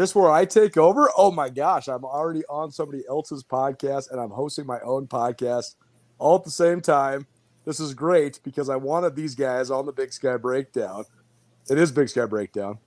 This where I take over? Oh my gosh, I'm already on somebody else's podcast and I'm hosting my own podcast all at the same time. This is great because I wanted these guys on the Big Sky Breakdown. It is Big Sky Breakdown,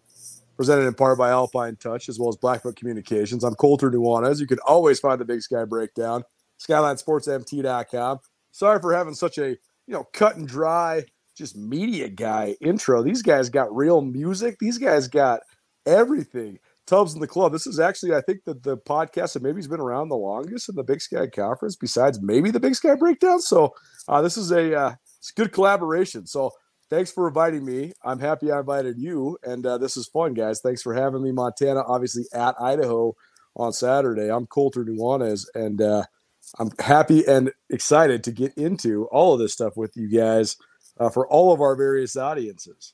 presented in part by Alpine Touch as well as Blackfoot Communications. I'm Colter Nuanez. You can always find the Big Sky Breakdown, SkylineSportsMT.com. Sorry for having such a you know cut and dry, just media guy intro. These guys got real music. These guys got everything. Tubbs in the club. This is actually, I think, the, the podcast that maybe has been around the longest in the Big Sky Conference, besides maybe the Big Sky Breakdown. So uh, this is a uh, it's a good collaboration. So thanks for inviting me. I'm happy I invited you, and uh, this is fun, guys. Thanks for having me, Montana. Obviously at Idaho on Saturday. I'm Colter Nuanez, and uh, I'm happy and excited to get into all of this stuff with you guys uh, for all of our various audiences.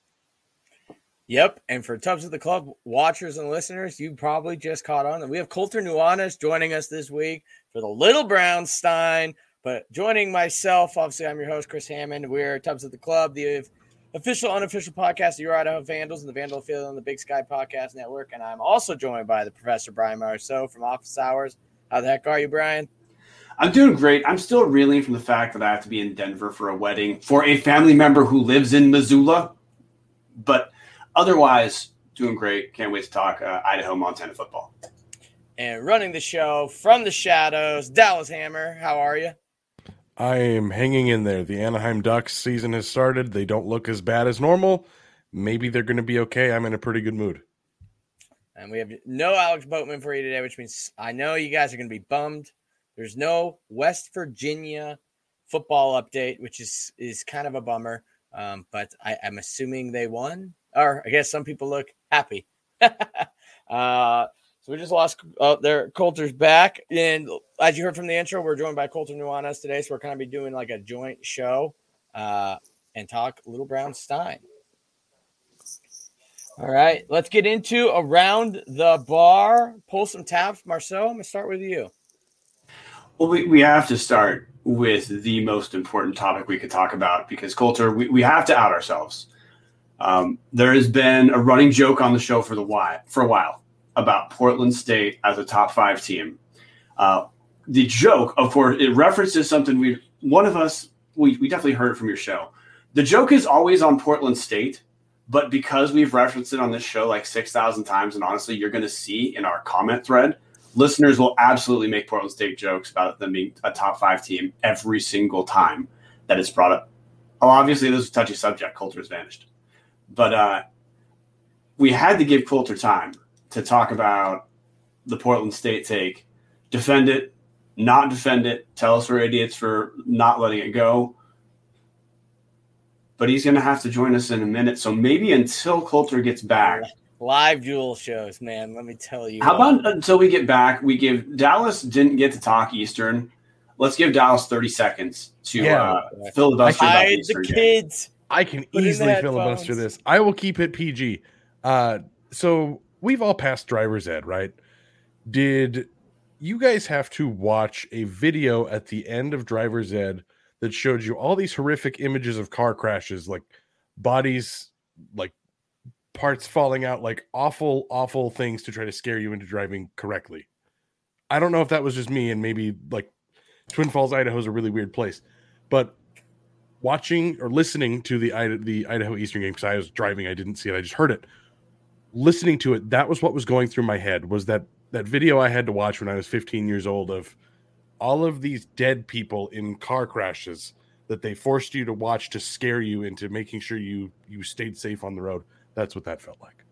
Yep. And for Tubs of the Club watchers and listeners, you probably just caught on that we have Colter Nuanez joining us this week for the Little Brown Stein. But joining myself, obviously, I'm your host, Chris Hammond. We're Tubs of the Club, the official, unofficial podcast of your Idaho Vandals and the Vandal Field on the Big Sky Podcast Network. And I'm also joined by the Professor Brian Marceau from Office Hours. How the heck are you, Brian? I'm doing great. I'm still reeling from the fact that I have to be in Denver for a wedding for a family member who lives in Missoula. But otherwise, doing great. Can't wait to talk uh, Idaho Montana football. And running the show from the shadows, Dallas Hammer. How are you? I am hanging in there. The Anaheim Ducks season has started. They don't look as bad as normal. Maybe they're going to be okay. I'm in a pretty good mood. And we have no Alex Boatman for you today, which means I know you guys are going to be bummed. There's no West Virginia football update, which is is kind of a bummer. Um, but I, I'm assuming they won or I guess some people look happy. uh, so we just lost uh, there. Colter's back, and as you heard from the intro, we're joined by Colter Nuanez today. So we're going to be doing like a joint show uh, and talk Little Brown Stein. All right, let's get into around the bar. Pull some tabs, Marcel. I'm gonna start with you. Well, we, we have to start with the most important topic we could talk about because Colter, we, we have to out ourselves. Um, there has been a running joke on the show for the while, for a while about Portland State as a top five team. Uh, the joke, of course, it references something we one of us we, we definitely heard from your show. The joke is always on Portland State, but because we've referenced it on this show like six thousand times, and honestly, you're going to see in our comment thread, listeners will absolutely make Portland State jokes about them being a top five team every single time that it's brought up. Oh, obviously, this is a touchy subject. Colter has vanished. But uh, we had to give Colter time to talk about the Portland State take, defend it, not defend it, tell us we're idiots for not letting it go. But he's going to have to join us in a minute. So maybe until Colter gets back. Live dual shows, man. Let me tell you. How about until we get back? We give Dallas didn't get to talk Eastern. Let's give Dallas 30 seconds to Yeah. uh, filibuster. hide the Eastern game. kids? I can Put easily filibuster this. I will keep it PG. Uh, so we've all passed driver's ed, right? Did you guys have to watch a video at the end of driver's ed that showed you all these horrific images of car crashes, like bodies, like parts falling out, like awful, awful things to try to scare you into driving correctly? I don't know if that was just me, and maybe like Twin Falls, Idaho is a really weird place, but watching or listening to the Ida- the Idaho Eastern game because I was driving, I didn't see it, I just heard it. Listening to it, that was what was going through my head. Was that that video I had to watch when I was 15 years old of all of these dead people in car crashes that they forced you to watch to scare you into making sure you you stayed safe on the road. That's what that felt like.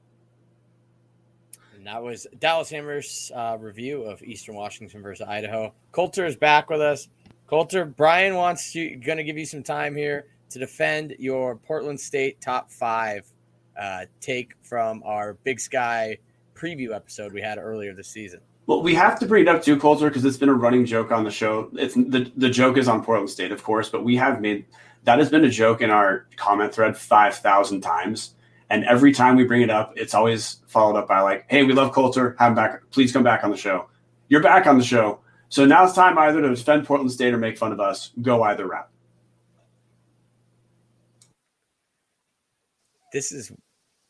And that was Dallas Hammer's uh, review of Eastern Washington versus Idaho. Colter is back with us. Colter, Brian wants you going to give you some time here to defend your Portland State top five uh, take from our Big Sky preview episode we had earlier this season. Well, we have to bring it up too, Colter, because it's been a running joke on the show. It's the the joke is on Portland State, of course, but we have made that has been a joke in our comment thread five thousand times. And every time we bring it up, it's always followed up by like, "Hey, we love Colter. Have him back. Please come back on the show. You're back on the show. So now it's time either to defend Portland State or make fun of us. Go either route." This is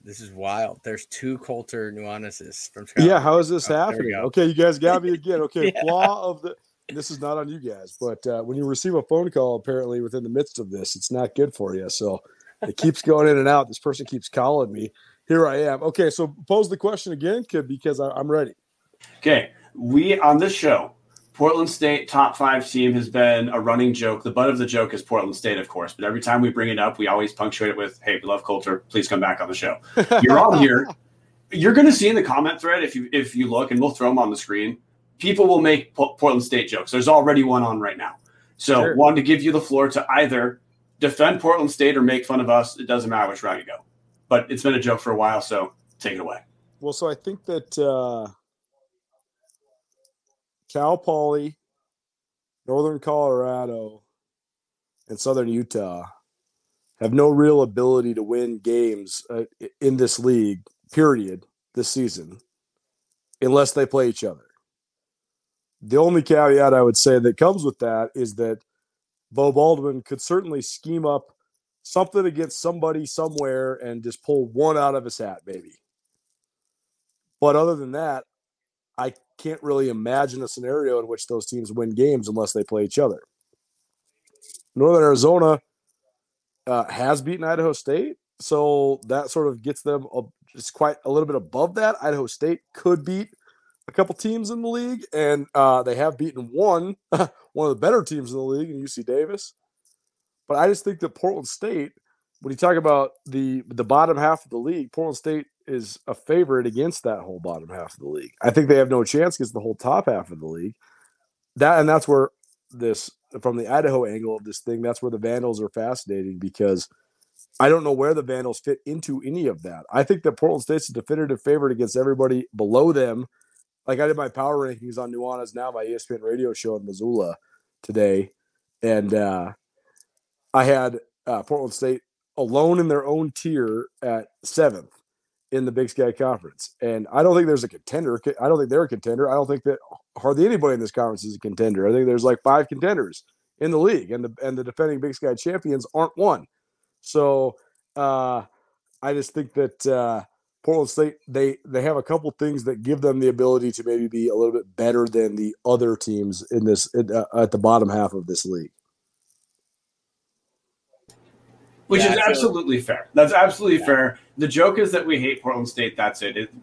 this is wild. There's two Colter Nuanezes from Scott. Yeah, how is this oh, happening? Okay, you guys got me again. Okay, yeah. flaw of the. This is not on you guys, but uh, when you receive a phone call, apparently within the midst of this, it's not good for you. So it keeps going in and out. This person keeps calling me. Here I am. Okay, so pose the question again, kid, because I, I'm ready. Okay, we on this show Portland State top five team has been a running joke. The butt of the joke is Portland State, of course, but every time we bring it up, we always punctuate it with, "Hey, we love Colter. Please come back on the show." You're on here. You're going to see in the comment thread if you if you look, and we'll throw them on the screen. People will make Portland State jokes. There's already one on right now. So, sure. wanted to give you the floor to either defend Portland State or make fun of us. It doesn't matter which route you go. But it's been a joke for a while, so take it away. Well, so I think that. Uh Cal Poly, Northern Colorado, and Southern Utah have no real ability to win games uh, in this league, period, this season, unless they play each other. The only caveat I would say that comes with that is that Beau Baldwin could certainly scheme up something against somebody somewhere and just pull one out of his hat, maybe. But other than that, I can't really imagine a scenario in which those teams win games unless they play each other. Northern Arizona uh, has beaten Idaho State, so that sort of gets them just quite a little bit above that. Idaho State could beat a couple teams in the league, and uh, they have beaten one, one of the better teams in the league, in UC Davis. But I just think that Portland State, when you talk about the the bottom half of the league, Portland State is a favorite against that whole bottom half of the league. I think they have no chance against the whole top half of the league. That and that's where this from the Idaho angle of this thing, that's where the Vandals are fascinating because I don't know where the Vandals fit into any of that. I think that Portland State's a definitive favorite against everybody below them. Like I did my power rankings on Nuanez Now, my ESPN radio show in Missoula today. And uh, I had uh, Portland State alone in their own tier at seventh in the Big Sky Conference. And I don't think there's a contender. I don't think they're a contender. I don't think that hardly anybody in this conference is a contender. I think there's like five contenders in the league, and the and the defending Big Sky champions aren't one. So uh, I just think that uh, Portland State they they have a couple things that give them the ability to maybe be a little bit better than the other teams in this uh, at the bottom half of this league. Which yeah, is absolutely fair. That's absolutely yeah. fair. The joke is that we hate Portland State. That's it. it.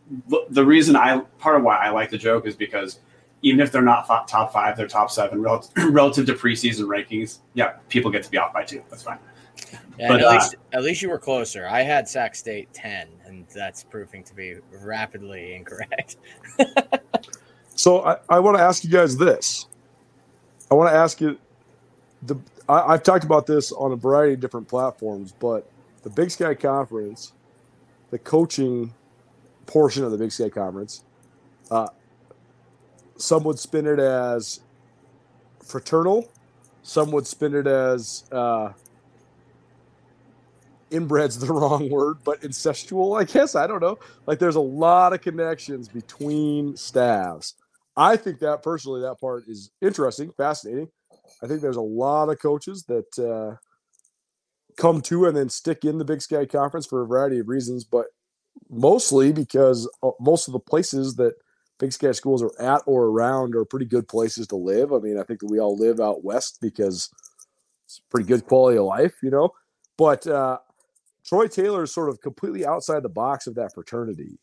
The reason I part of why I like the joke is because even if they're not top five, they're top seven relative, relative to preseason rankings. Yeah, people get to be off by two. That's fine. Yeah, but, at, uh, least, at least you were closer. I had Sac State ten, and that's proving to be rapidly incorrect. so I, I want to ask you guys this. I want to ask you the I, have talked about this on a variety of different platforms, but the Big Sky Conference, the coaching portion of the Big Sky Conference, uh, some would spin it as fraternal, some would spin it as uh, inbred's the wrong word, but incestual, I guess. I don't know. Like there's a lot of connections between staffs. I think that personally, that part is interesting, fascinating. I think there's a lot of coaches that uh, come to and then stick in the Big Sky Conference for a variety of reasons, but mostly because uh, most of the places that Big Sky schools are at or around are pretty good places to live. I mean, I think that we all live out west because it's pretty good quality of life, you know. But uh, Troy Taylor is sort of completely outside the box of that fraternity.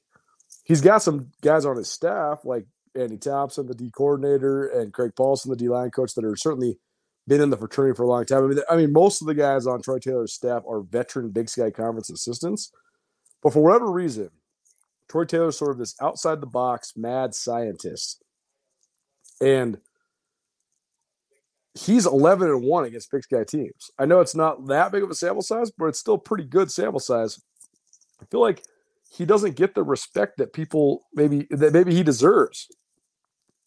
He's got some guys on his staff like Andy Thompson, the D coordinator, and Craig Paulson, the D line coach, that are certainly been in the fraternity for a long time. I mean, I mean, most of the guys on Troy Taylor's staff are veteran Big Sky Conference assistants, but for whatever reason, Troy Taylor's sort of this outside the box mad scientist, and he's 11 and 1 against Big Sky teams. I know it's not that big of a sample size, but it's still pretty good sample size. I feel like he doesn't get the respect that people maybe that maybe he deserves.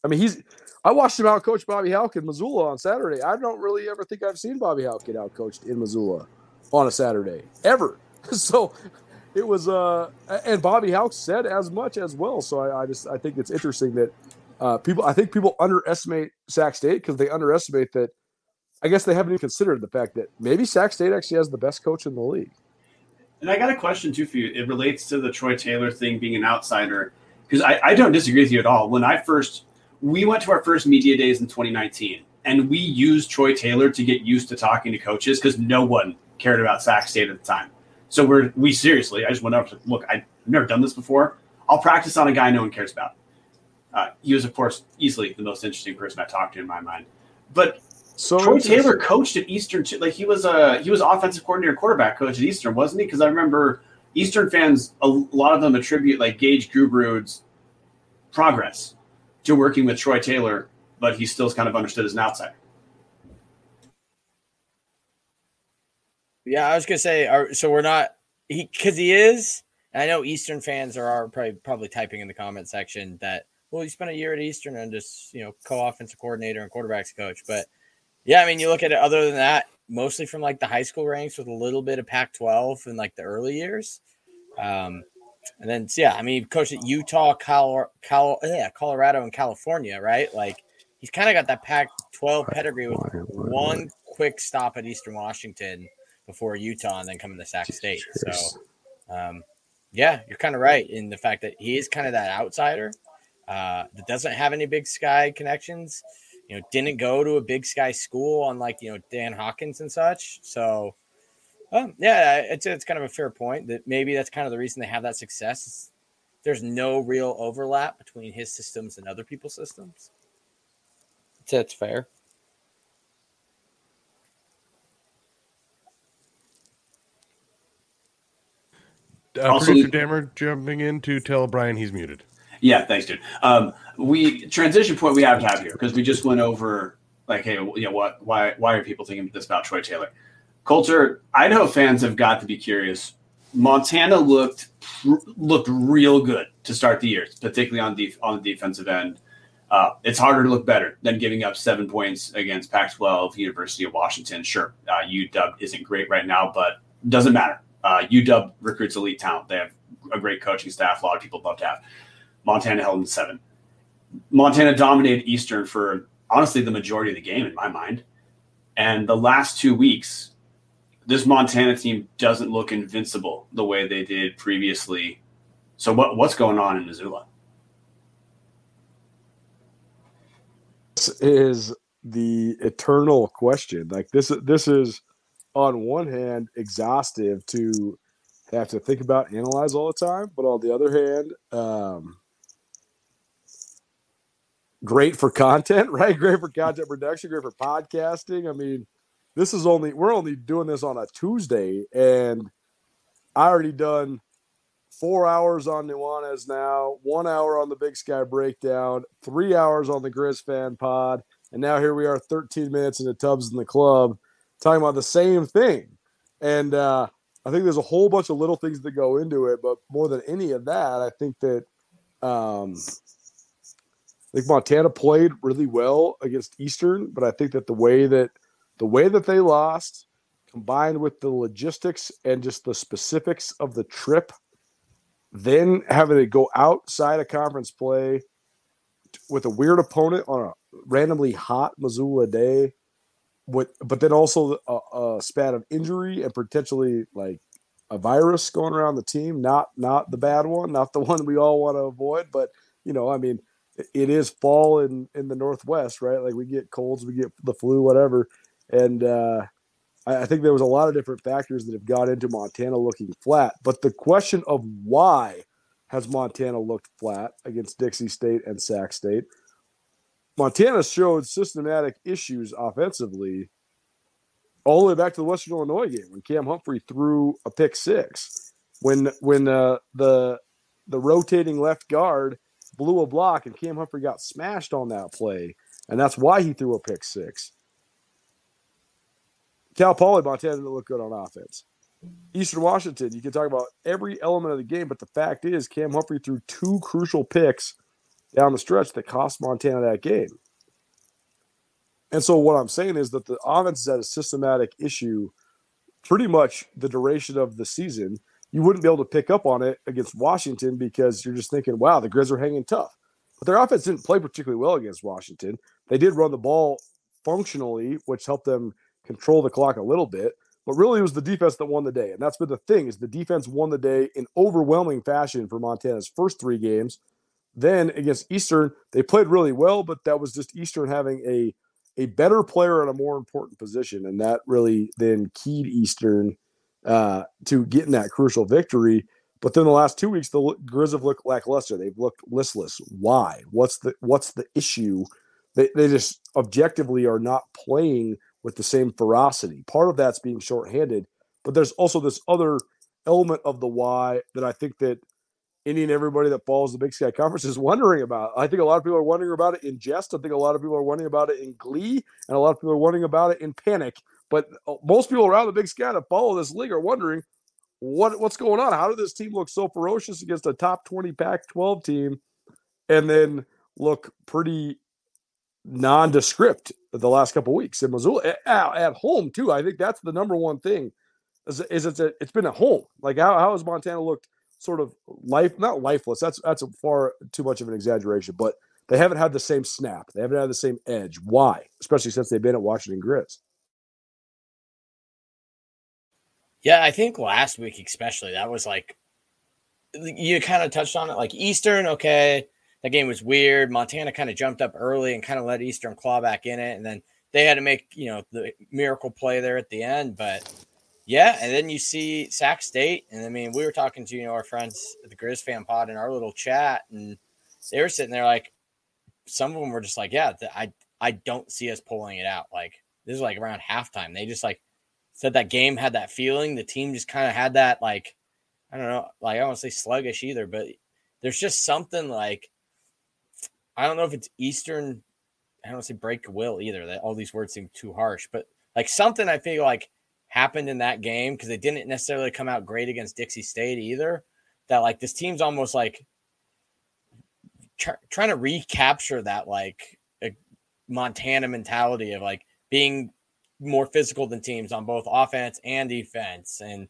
I mean, he's. I watched him out coach Bobby Hauck in Missoula on Saturday. I don't really ever think I've seen Bobby Hauck get out coached in Missoula on a Saturday ever. So it was, uh, and Bobby Hauck said as much as well. So I, I just I think it's interesting that uh, people. I think people underestimate Sac State because they underestimate that. I guess they haven't even considered the fact that maybe Sac State actually has the best coach in the league. And I got a question too for you. It relates to the Troy Taylor thing being an outsider because I, I don't disagree with you at all. When I first we went to our first media days in 2019 and we used Troy Taylor to get used to talking to coaches because no one cared about Sac State at the time. So we're we seriously, I just went up to look, I've never done this before. I'll practice on a guy no one cares about. Uh, he was, of course, easily the most interesting person I talked to in my mind. But so Troy Taylor coached at Eastern, like he was a he was offensive coordinator, quarterback coach at Eastern, wasn't he? Because I remember Eastern fans, a lot of them attribute like Gage Gubrud's progress to working with Troy Taylor, but he still kind of understood as an outsider. Yeah, I was gonna say, so we're not he because he is. I know Eastern fans are, are probably probably typing in the comment section that well, he spent a year at Eastern and just you know co-offensive coordinator and quarterbacks coach. But yeah, I mean, you look at it. Other than that, mostly from like the high school ranks with a little bit of Pac-12 in like the early years. Um, and then yeah, I mean, he coached at Utah, Cal, Cal, yeah, Colorado, and California, right? Like he's kind of got that Pac-12 pedigree with one quick stop at Eastern Washington before Utah, and then coming to Sac State. So, um, yeah, you're kind of right in the fact that he is kind of that outsider uh, that doesn't have any Big Sky connections. You know, didn't go to a Big Sky school, unlike you know Dan Hawkins and such. So, um, yeah, it's it's kind of a fair point that maybe that's kind of the reason they have that success. There's no real overlap between his systems and other people's systems. That's fair. Uh, also, producer Dammer jumping in to tell Brian he's muted. Yeah, thanks, dude. Um, we transition point we have to have here because we just went over like, hey, you know what? Why why are people thinking this about Troy Taylor? Colter, Idaho fans have got to be curious. Montana looked looked real good to start the year, particularly on the on the defensive end. Uh, it's harder to look better than giving up seven points against Pac-12 University of Washington. Sure, uh, UW isn't great right now, but doesn't matter. Uh, UW recruits elite talent. They have a great coaching staff. A lot of people love to have. Montana held in seven. Montana dominated Eastern for honestly the majority of the game in my mind. And the last two weeks, this Montana team doesn't look invincible the way they did previously. So what what's going on in Missoula? This is the eternal question. Like this this is on one hand exhaustive to have to think about analyze all the time, but on the other hand, um, great for content, right? Great for content production, great for podcasting. I mean, this is only we're only doing this on a Tuesday, and I already done four hours on Nuanez now, one hour on the Big Sky breakdown, three hours on the Grizz fan pod, and now here we are, 13 minutes into Tubs in the club, talking about the same thing. And uh, I think there's a whole bunch of little things that go into it, but more than any of that, I think that um, I think Montana played really well against Eastern, but I think that the way that the way that they lost, combined with the logistics and just the specifics of the trip, then having to go outside of conference play with a weird opponent on a randomly hot Missoula day, with but then also a, a span of injury and potentially like a virus going around the team, not not the bad one, not the one we all want to avoid, but you know, I mean it is fall in in the northwest, right? Like we get colds, we get the flu, whatever, and uh, I, I think there was a lot of different factors that have got into Montana looking flat. But the question of why has Montana looked flat against Dixie State and Sac State? Montana showed systematic issues offensively all the way back to the Western Illinois game when Cam Humphrey threw a pick six. When when uh, the the rotating left guard blew a block, and Cam Humphrey got smashed on that play, and that's why he threw a pick six. Cal Poly Montana didn't look good on offense. Eastern Washington, you can talk about every element of the game, but the fact is, Cam Humphrey threw two crucial picks down the stretch that cost Montana that game. And so, what I'm saying is that the offense is at a systematic issue pretty much the duration of the season. You wouldn't be able to pick up on it against Washington because you're just thinking, wow, the Grizz are hanging tough. But their offense didn't play particularly well against Washington. They did run the ball functionally, which helped them control the clock a little bit. But really, it was the defense that won the day, and that's been the thing: is the defense won the day in overwhelming fashion for Montana's first three games. Then against Eastern, they played really well, but that was just Eastern having a a better player in a more important position, and that really then keyed Eastern uh, to getting that crucial victory. But then the last two weeks, the Grizz have looked lackluster. They've looked listless. Why? What's the what's the issue? They, they just objectively are not playing with the same ferocity. Part of that's being shorthanded, but there's also this other element of the why that I think that any and everybody that follows the Big Sky Conference is wondering about. I think a lot of people are wondering about it in jest. I think a lot of people are wondering about it in glee, and a lot of people are wondering about it in panic. But uh, most people around the Big Sky that follow this league are wondering what what's going on. How did this team look so ferocious against a top twenty Pac-12 team, and then look pretty nondescript the last couple weeks in Missoula at, at, home too. I think that's the number one thing. Is, is it's a, it's been at home. Like how, how has Montana looked sort of life not lifeless. That's that's far too much of an exaggeration, but they haven't had the same snap. They haven't had the same edge. Why? Especially since they've been at Washington Grizz. Yeah, I think last week especially that was like you kind of touched on it. Like Eastern, okay, that game was weird. Montana kind of jumped up early and kind of let Eastern claw back in it, and then they had to make you know the miracle play there at the end. But yeah, and then you see Sac State, and I mean we were talking to you know our friends at the Grizz fan pod in our little chat, and they were sitting there like some of them were just like, yeah, I I don't see us pulling it out. Like this is like around halftime. They just like said that game had that feeling. The team just kind of had that like I don't know, like I don't want to say sluggish either, but there's just something like I don't know if it's Eastern. I don't say break will either. That all these words seem too harsh, but like something I feel like happened in that game because they didn't necessarily come out great against Dixie State either. That like this team's almost like try, trying to recapture that like Montana mentality of like being more physical than teams on both offense and defense and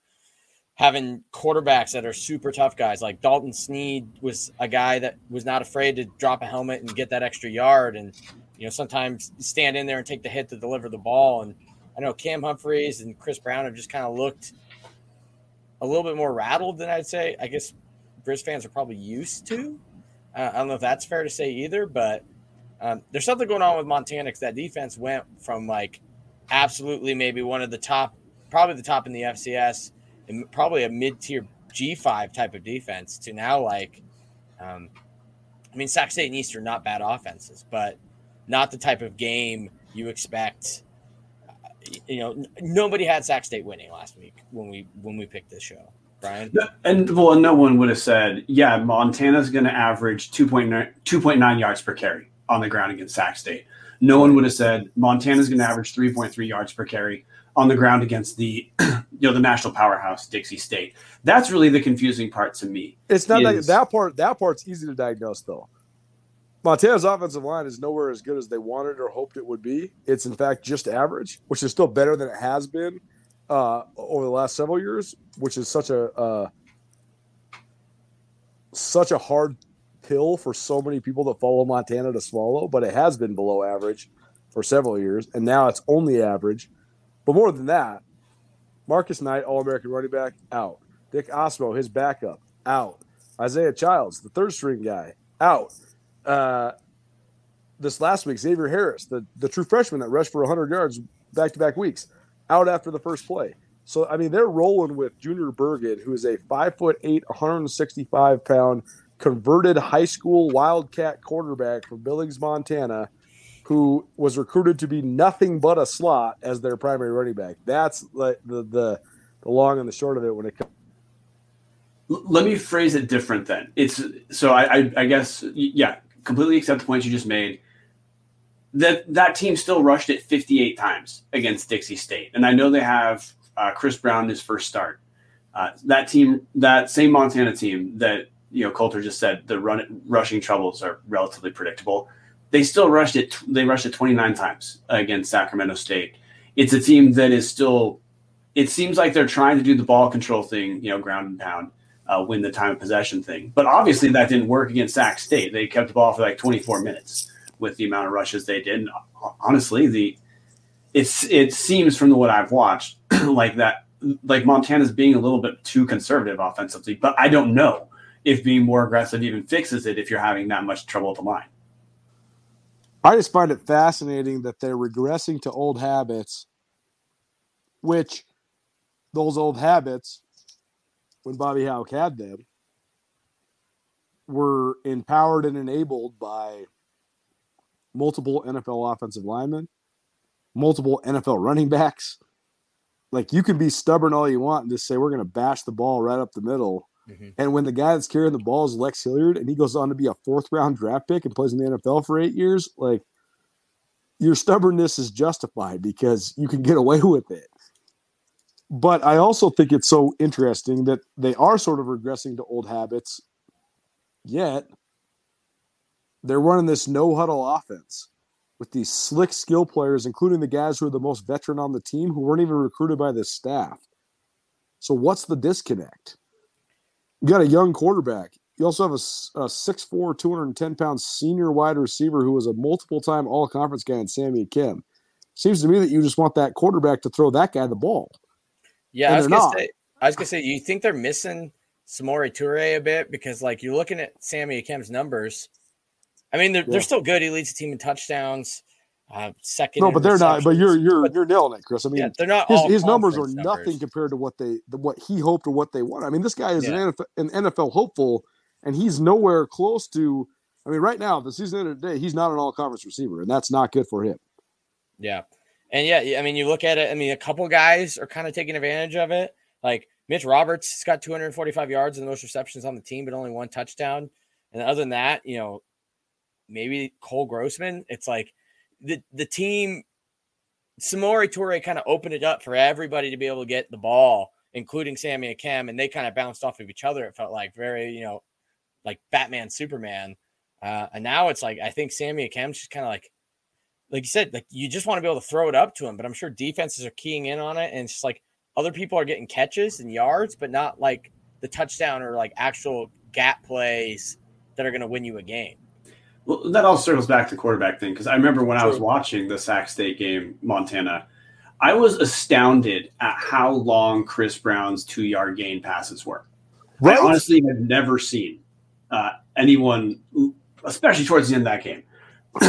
having quarterbacks that are super tough guys. Like Dalton Sneed was a guy that was not afraid to drop a helmet and get that extra yard and you know sometimes stand in there and take the hit to deliver the ball. And I know Cam Humphreys and Chris Brown have just kind of looked a little bit more rattled than I'd say. I guess Grizz fans are probably used to. Uh, I don't know if that's fair to say either, but um, there's something going on with Montana because that defense went from like absolutely maybe one of the top, probably the top in the FCS and probably a mid tier G5 type of defense to now like, um, I mean, Sac State and Eastern not bad offenses, but not the type of game you expect. You know, nobody had Sac State winning last week when we when we picked this show. Brian? And well, no one would have said, yeah, Montana's going to average 2.9, 2.9 yards per carry on the ground against Sac State. No one would have said Montana's going to average 3.3 yards per carry on the ground against the you know the national powerhouse Dixie State. That's really the confusing part to me. It's not is, that, that part. That part's easy to diagnose though. Montana's offensive line is nowhere as good as they wanted or hoped it would be. It's in fact just average, which is still better than it has been uh, over the last several years, which is such a uh, such a hard pill for so many people that follow Montana to swallow. But it has been below average for several years, and now it's only average. But more than that, Marcus Knight, All American running back, out. Nick Ostmo, his backup, out. Isaiah Childs, the third string guy, out. Uh, this last week, Xavier Harris, the, the true freshman that rushed for 100 yards back to back weeks, out after the first play. So, I mean, they're rolling with Junior Bergen, who is a five foot eight, 165 pound converted high school Wildcat quarterback from Billings, Montana, who was recruited to be nothing but a slot as their primary running back. That's the the, the long and the short of it when it comes. Let me phrase it different then. It's so I, I, I guess yeah, completely accept the points you just made. That that team still rushed it 58 times against Dixie State, and I know they have uh, Chris Brown his first start. Uh, that team, that same Montana team that you know Colter just said the run rushing troubles are relatively predictable. They still rushed it. They rushed it 29 times against Sacramento State. It's a team that is still. It seems like they're trying to do the ball control thing, you know, ground and pound, uh, win the time of possession thing. But obviously that didn't work against Sac State. They kept the ball for like 24 minutes with the amount of rushes they did. And honestly, the it's it seems from what I've watched like that like Montana's being a little bit too conservative offensively, but I don't know if being more aggressive even fixes it if you're having that much trouble at the line. I just find it fascinating that they're regressing to old habits, which those old habits, when Bobby Hauck had them, were empowered and enabled by multiple NFL offensive linemen, multiple NFL running backs. Like you can be stubborn all you want and just say we're going to bash the ball right up the middle. Mm-hmm. And when the guy that's carrying the ball is Lex Hilliard and he goes on to be a fourth round draft pick and plays in the NFL for eight years, like your stubbornness is justified because you can get away with it. But I also think it's so interesting that they are sort of regressing to old habits, yet they're running this no huddle offense with these slick skill players, including the guys who are the most veteran on the team who weren't even recruited by the staff. So, what's the disconnect? You got a young quarterback. You also have a, a 6'4, 210 pound senior wide receiver who was a multiple time all conference guy in Sammy Akem. Seems to me that you just want that quarterback to throw that guy the ball. Yeah, I was, gonna say, I was gonna say, you think they're missing Samori Toure a bit because, like, you're looking at Sammy Akem's numbers I mean, they're, yeah. they're still good. He leads the team in touchdowns. Uh, second. No, but they're not. But you're you're but, you're nailing it, Chris. I mean, yeah, they're not. His, his numbers are numbers. nothing compared to what they what he hoped or what they want. I mean, this guy is yeah. an, NFL, an NFL hopeful, and he's nowhere close to. I mean, right now, the season end of the day, he's not an all conference receiver, and that's not good for him. Yeah, and yeah, I mean, you look at it. I mean, a couple guys are kind of taking advantage of it. Like Mitch Roberts, has got 245 yards and the most receptions on the team, but only one touchdown. And other than that, you know, maybe Cole Grossman. It's like the the team Samori Toure kind of opened it up for everybody to be able to get the ball, including Sammy and Cam, and they kind of bounced off of each other. It felt like very, you know, like Batman, Superman. Uh, and now it's like I think Sammy and Cam's just kind of like, like you said, like you just want to be able to throw it up to him. But I'm sure defenses are keying in on it, and it's just like other people are getting catches and yards, but not like the touchdown or like actual gap plays that are going to win you a game. Well, that all circles back to quarterback thing because I remember when I was watching the Sac State game, Montana, I was astounded at how long Chris Brown's two yard gain passes were. Right? I honestly had never seen uh, anyone, especially towards the end of that game,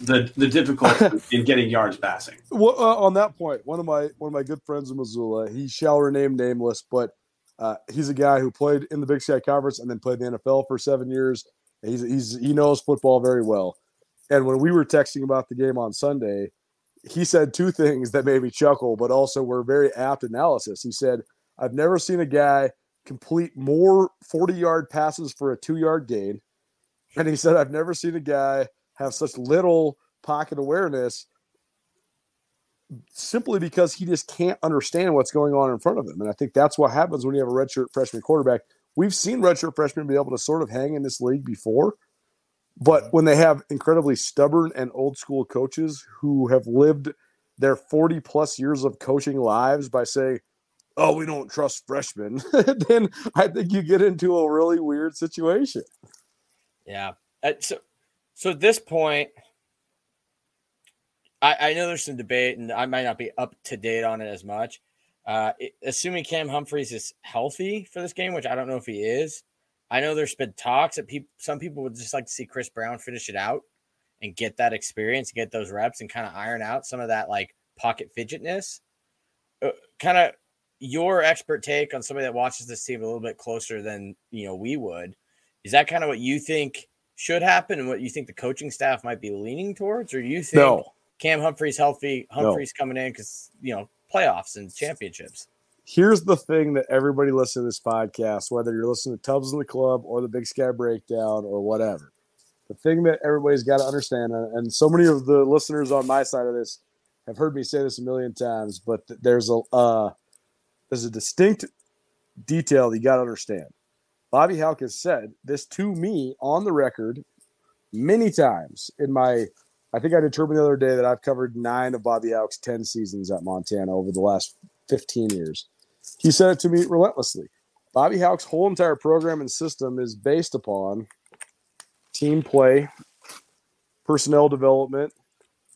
the the difficulty in getting yards passing. Well, uh, on that point, one of my one of my good friends in Missoula, he shall remain nameless, but uh, he's a guy who played in the Big Sky Conference and then played the NFL for seven years He's, he's he knows football very well. And when we were texting about the game on Sunday, he said two things that made me chuckle, but also were very apt analysis. He said, I've never seen a guy complete more 40 yard passes for a two yard gain. And he said, I've never seen a guy have such little pocket awareness simply because he just can't understand what's going on in front of him. And I think that's what happens when you have a redshirt freshman quarterback We've seen redshirt freshmen be able to sort of hang in this league before, but when they have incredibly stubborn and old school coaches who have lived their 40 plus years of coaching lives by saying, oh, we don't trust freshmen, then I think you get into a really weird situation. Yeah. Uh, so, so at this point, I, I know there's some debate, and I might not be up to date on it as much. Uh, assuming Cam Humphreys is healthy for this game, which I don't know if he is. I know there's been talks that people, some people would just like to see Chris Brown finish it out and get that experience, get those reps, and kind of iron out some of that like pocket fidgetness. Uh, kind of your expert take on somebody that watches this team a little bit closer than you know we would. Is that kind of what you think should happen, and what you think the coaching staff might be leaning towards, or you think no. Cam Humphreys healthy, Humphreys no. coming in because you know playoffs and championships. Here's the thing that everybody listening to this podcast, whether you're listening to Tubbs in the Club or the Big Sky Breakdown or whatever, the thing that everybody's got to understand, and so many of the listeners on my side of this have heard me say this a million times, but there's a uh, there's a distinct detail that you got to understand. Bobby Hauck has said this to me on the record many times in my. I think I determined the other day that I've covered nine of Bobby Hauck's 10 seasons at Montana over the last 15 years. He said it to me relentlessly. Bobby Hauck's whole entire program and system is based upon team play, personnel development,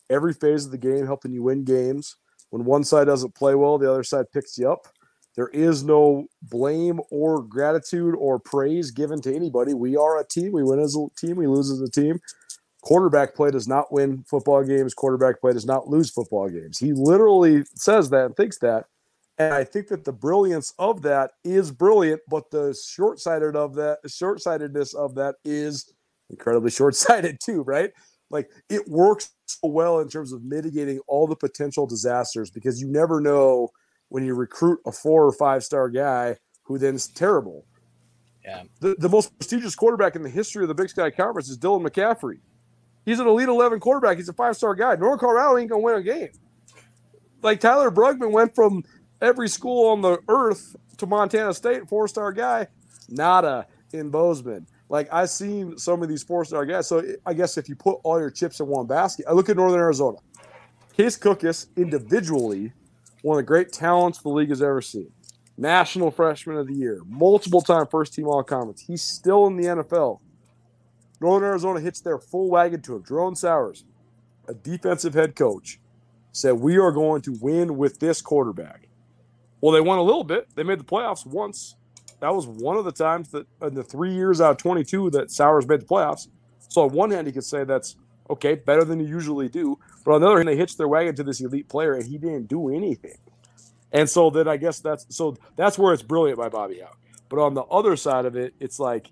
every phase of the game, helping you win games. When one side doesn't play well, the other side picks you up. There is no blame or gratitude or praise given to anybody. We are a team. We win as a team. We lose as a team. Quarterback play does not win football games. Quarterback play does not lose football games. He literally says that and thinks that. And I think that the brilliance of that is brilliant, but the short-sighted of that, short-sightedness of that is incredibly short-sighted too, right? Like it works so well in terms of mitigating all the potential disasters because you never know – when you recruit a four or five star guy who then is terrible. Yeah. The, the most prestigious quarterback in the history of the Big Sky Conference is Dylan McCaffrey. He's an Elite 11 quarterback. He's a five star guy. North Colorado ain't going to win a game. Like Tyler Brugman went from every school on the earth to Montana State, four star guy. Nada in Bozeman. Like I've seen some of these four star guys. So I guess if you put all your chips in one basket, I look at Northern Arizona. Case Cookus individually one of the great talents the league has ever seen. National Freshman of the Year, multiple time first team All Conference. He's still in the NFL. Northern Arizona hits their full wagon to him. Jerome Souers, a defensive head coach, said, We are going to win with this quarterback. Well, they won a little bit. They made the playoffs once. That was one of the times that in the three years out of 22 that Souers made the playoffs. So, on one hand, you could say that's okay, better than you usually do. But on the other hand, they hitched their wagon to this elite player, and he didn't do anything. And so then I guess that's so that's where it's brilliant by Bobby Hauck. But on the other side of it, it's like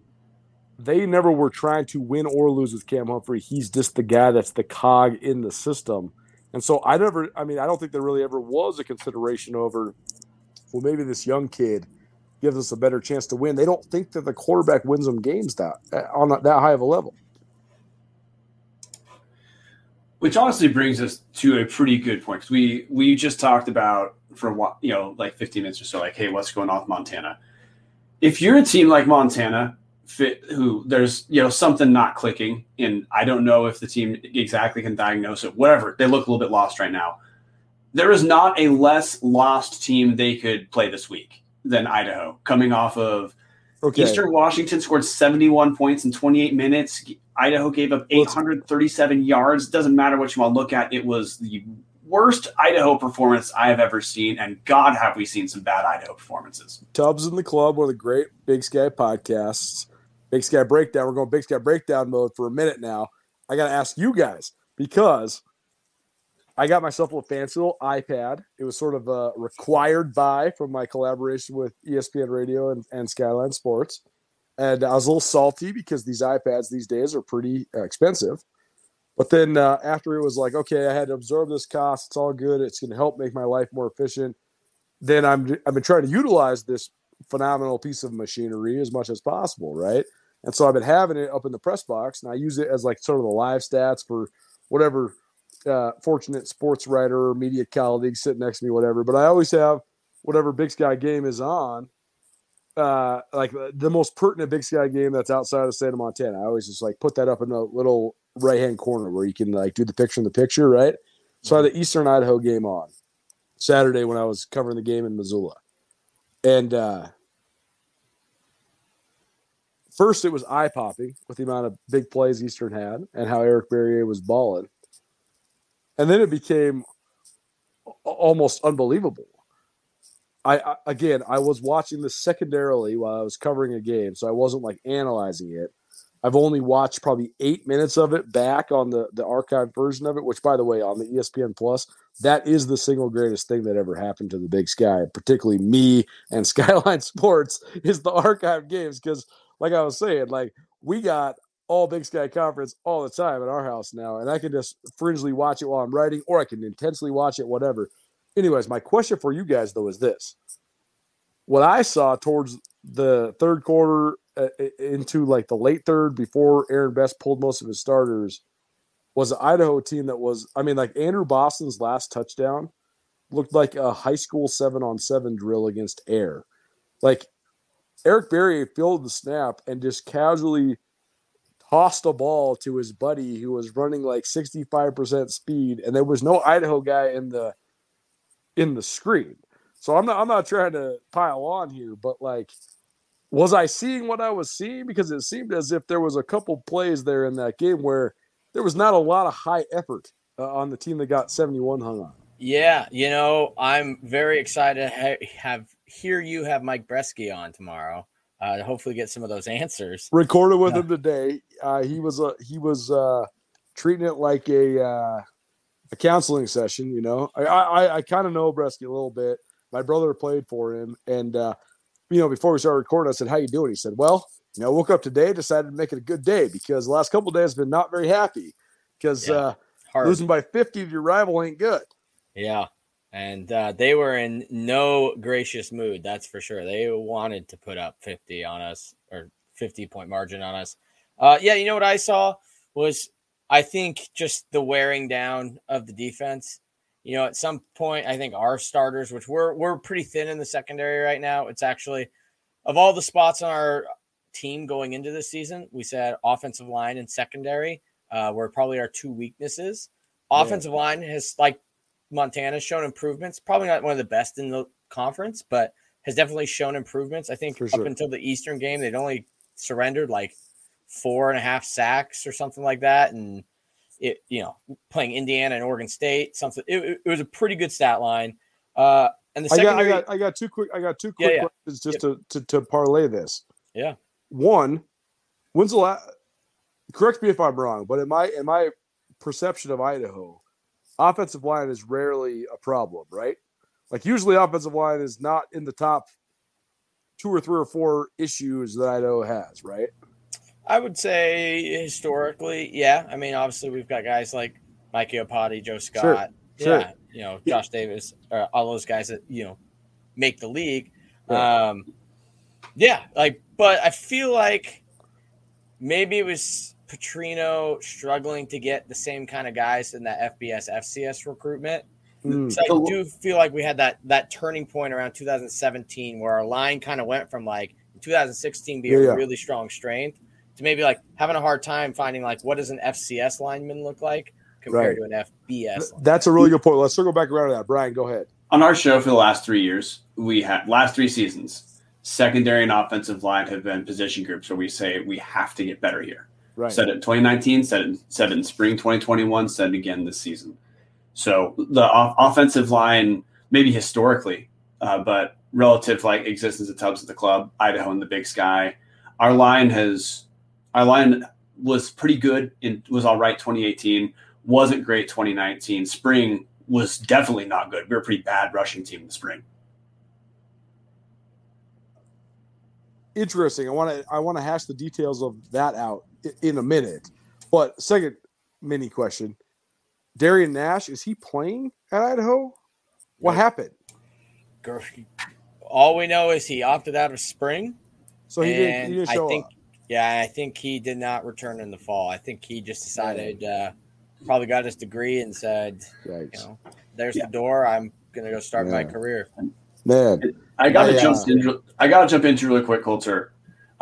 they never were trying to win or lose with Cam Humphrey. He's just the guy that's the cog in the system. And so I never, I mean, I don't think there really ever was a consideration over, well, maybe this young kid gives us a better chance to win. They don't think that the quarterback wins them games that uh, on that high of a level. Which honestly brings us to a pretty good point because we we just talked about for while, you know, like 15 minutes or so, like, hey, what's going on with Montana? If you're a team like Montana, fit who there's you know something not clicking, and I don't know if the team exactly can diagnose it. Whatever, they look a little bit lost right now. There is not a less lost team they could play this week than Idaho, coming off of okay. Eastern Washington scored 71 points in 28 minutes. Idaho gave up 837 yards. Doesn't matter what you want to look at. It was the worst Idaho performance I have ever seen, and God, have we seen some bad Idaho performances. Tubbs in the club, one of the great Big Sky podcasts. Big Sky Breakdown. We're going Big Sky Breakdown mode for a minute now. I got to ask you guys because I got myself a fancy little iPad. It was sort of a required buy from my collaboration with ESPN Radio and, and Skyline Sports. And I was a little salty because these iPads these days are pretty uh, expensive. But then uh, after it was like, okay, I had to absorb this cost. It's all good. It's going to help make my life more efficient. Then I'm I've been trying to utilize this phenomenal piece of machinery as much as possible, right? And so I've been having it up in the press box, and I use it as like sort of the live stats for whatever uh, fortunate sports writer or media colleague sitting next to me, whatever. But I always have whatever Big Sky game is on, uh, like the most pertinent Big Sky game that's outside of the state of Montana. I always just like put that up in the little right hand corner where you can like do the picture in the picture, right? So I had the Eastern Idaho game on Saturday when I was covering the game in Missoula. And uh, first, it was eye popping with the amount of big plays Eastern had and how Eric Barriere was balling. And then it became almost unbelievable. I, I again, I was watching this secondarily while I was covering a game, so I wasn't like analyzing it. I've only watched probably eight minutes of it back on the the archived version of it, which by the way, on the ESPN Plus, that is the single greatest thing that ever happened to the Big Sky, particularly me and Skyline Sports, is the archived games. Because, like I was saying, like we got all Big Sky Conference all the time at our house now, and I can just fringely watch it while I'm writing, or I can intensely watch it, whatever. Anyways, my question for you guys though is this: What I saw towards the third quarter uh, into like the late third before Aaron Best pulled most of his starters was an Idaho team that was, I mean, like Andrew Boston's last touchdown looked like a high school seven on seven drill against air. Like Eric Barriere filled the snap and just casually tossed a ball to his buddy who was running like 65% speed and there was no Idaho guy in the in the screen. So I'm not I'm not trying to pile on here, but like was I seeing what I was seeing because it seemed as if there was a couple plays there in that game where there was not a lot of high effort uh, on the team that got 71 hung on. Yeah, you know, I'm very excited to ha- have hear you have Mike Breske on tomorrow. Uh, to hopefully get some of those answers. Recorded with yeah. him today. Uh, he was uh, he was uh, treating it like a uh, a counseling session. You know, I I, I kind of know Breske a little bit. My brother played for him, and uh, you know, before we started recording, I said, "How you doing?" He said, "Well, you know, I woke up today, decided to make it a good day because the last couple days have been not very happy because yeah, uh, losing by 50 to your rival ain't good." Yeah, and uh, they were in no gracious mood. That's for sure. They wanted to put up 50 on us or 50 point margin on us. Uh, yeah, you know what I saw was I think just the wearing down of the defense you know, at some point, I think our starters, which we're we're pretty thin in the secondary right now, it's actually of all the spots on our team going into this season, we said offensive line and secondary uh, were probably our two weaknesses. Offensive yeah. line has like Montana shown improvements. Probably not one of the best in the conference, but has definitely shown improvements. I think For up sure. until the Eastern game, they'd only surrendered like four and a half sacks or something like that, and it, you know, playing Indiana and Oregon State, something. It, it was a pretty good stat line. Uh, and the secondary, I got, I got, I got two quick, I got two quick yeah, yeah. questions just to, to to parlay this. Yeah. One, when's the last? Correct me if I'm wrong, but in my in my perception of Idaho, offensive line is rarely a problem, right? Like usually, offensive line is not in the top two or three or four issues that Idaho has, right? I would say historically, yeah. I mean, obviously, we've got guys like Mikey Iupati, Joe Scott, sure. yeah, you know, Josh Davis, uh, all those guys that you know make the league. Um, yeah, like, but I feel like maybe it was Petrino struggling to get the same kind of guys in that FBS FCS recruitment. Mm. So I do feel like we had that that turning point around 2017 where our line kind of went from like 2016 being yeah, yeah. really strong strength to maybe like having a hard time finding like what does an FCS lineman look like compared right. to an FBS. Lineman. That's a really good point. Let's circle back around to that. Brian, go ahead. On our show for the last three years, we had last three seasons, secondary and offensive line have been position groups where we say we have to get better here. Right. Said it in 2019, said it, said it in spring 2021, said it again this season. So the off- offensive line, maybe historically, uh, but relative like existence of Tubbs at the club, Idaho in the Big Sky, our line has our line was pretty good and was all right 2018. Wasn't great 2019. Spring was definitely not good. We were a pretty bad rushing team in the spring. Interesting. I want to I want to hash the details of that out in a minute. But second mini question: Darian Nash is he playing at Idaho? What happened? All we know is he opted out of spring. So he didn't. He didn't show I think up. Yeah, I think he did not return in the fall. I think he just decided, uh, probably got his degree and said, you know, there's yeah. the door. I'm gonna go start yeah. my career. Man, I gotta jump. Uh, in, I gotta jump into really quick, Colter.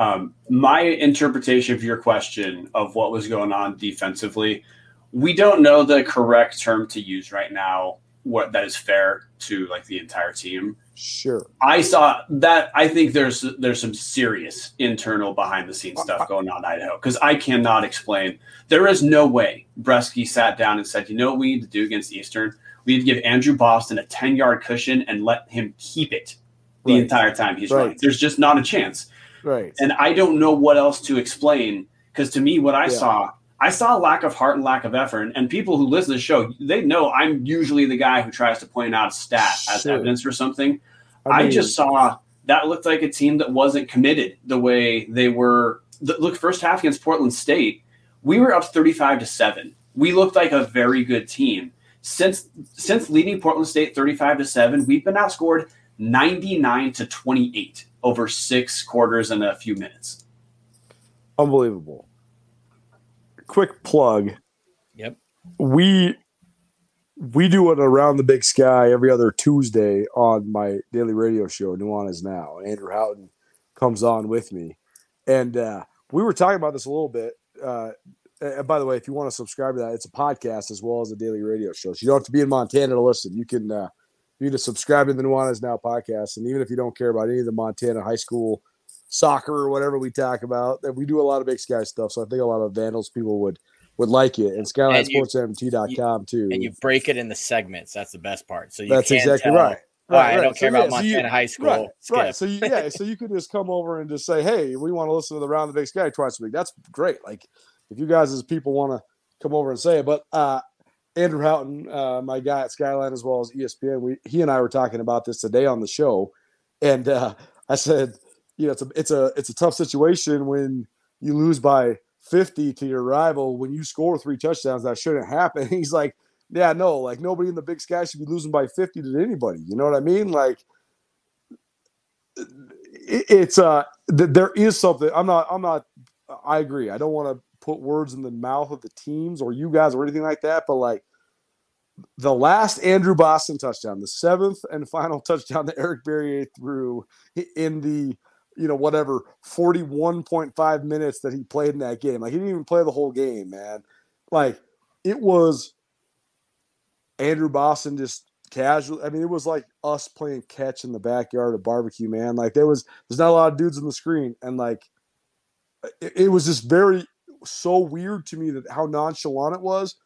Um, my interpretation of your question of what was going on defensively, we don't know the correct term to use right now. What that is fair to like the entire team. Sure. I saw that. I think there's there's some serious internal behind the scenes stuff going on in Idaho because I cannot explain. There is no way Breske sat down and said, "You know what we need to do against Eastern? We need to give Andrew Boston a ten yard cushion and let him keep it the right. entire time he's right. running." There's just not a chance. Right. And I don't know what else to explain because to me, what I yeah. saw I saw a lack of heart and lack of effort. And, people who listen to the show, they know I'm usually the guy who tries to point out a stat as evidence for something. I, mean, I, just saw that looked like a team that wasn't committed the way they were. The, look, first half against Portland State, we were up 35 to 7. We looked like a very good team. Since since leading Portland State 35 to 7, we've been outscored 99 to 28 over six quarters and a few minutes. Unbelievable quick plug. Yep. We we do it around the big sky every other Tuesday on my daily radio show, Nuanez Now. Andrew Houghton comes on with me, and uh, we were talking about this a little bit. Uh, and by the way, if you want to subscribe to that, it's a podcast as well as a daily radio show. So you don't have to be in Montana to listen. You can uh, you can subscribe to the Nuanez Now podcast, and even if you don't care about any of the Montana high school soccer or whatever we talk about, that we do a lot of Big Sky stuff. So I think a lot of Vandals people would would like it, and SkylineSportsMT.com too. And you break it in the segments. That's the best part. So you that's exactly tell, right. Right, right, I don't right. care So, about yeah, so Montana you- high school. Right, right. So you, yeah, so you could just come over and just say, "Hey, we want to listen to the Round the Big Sky twice a week." That's great. Like if you guys as people want to come over and say it. But uh, Andrew Houghton, uh, my guy at Skyline as well as ESPN, we he and I were talking about this today on the show, and uh, I said, you know, it's a it's a it's a tough situation when you lose by 50 to your rival when you score three touchdowns. That shouldn't happen. He's like, yeah, no, like nobody in the Big Sky should be losing by 50 to anybody. You know what I mean? Like it- it's uh th- there is something i'm not i'm not i agree i don't want to put words in the mouth of the teams or you guys or anything like that but like the last andrew boston touchdown the seventh and final touchdown that eric barriere threw in the you know whatever 41.5 minutes that he played in that game like he didn't even play the whole game man like it was andrew boston just casual. I mean, it was like us playing catch in the backyard of barbecue, man. Like there was, there's not a lot of dudes on the screen, and like it, it was just very so weird to me that how nonchalant it was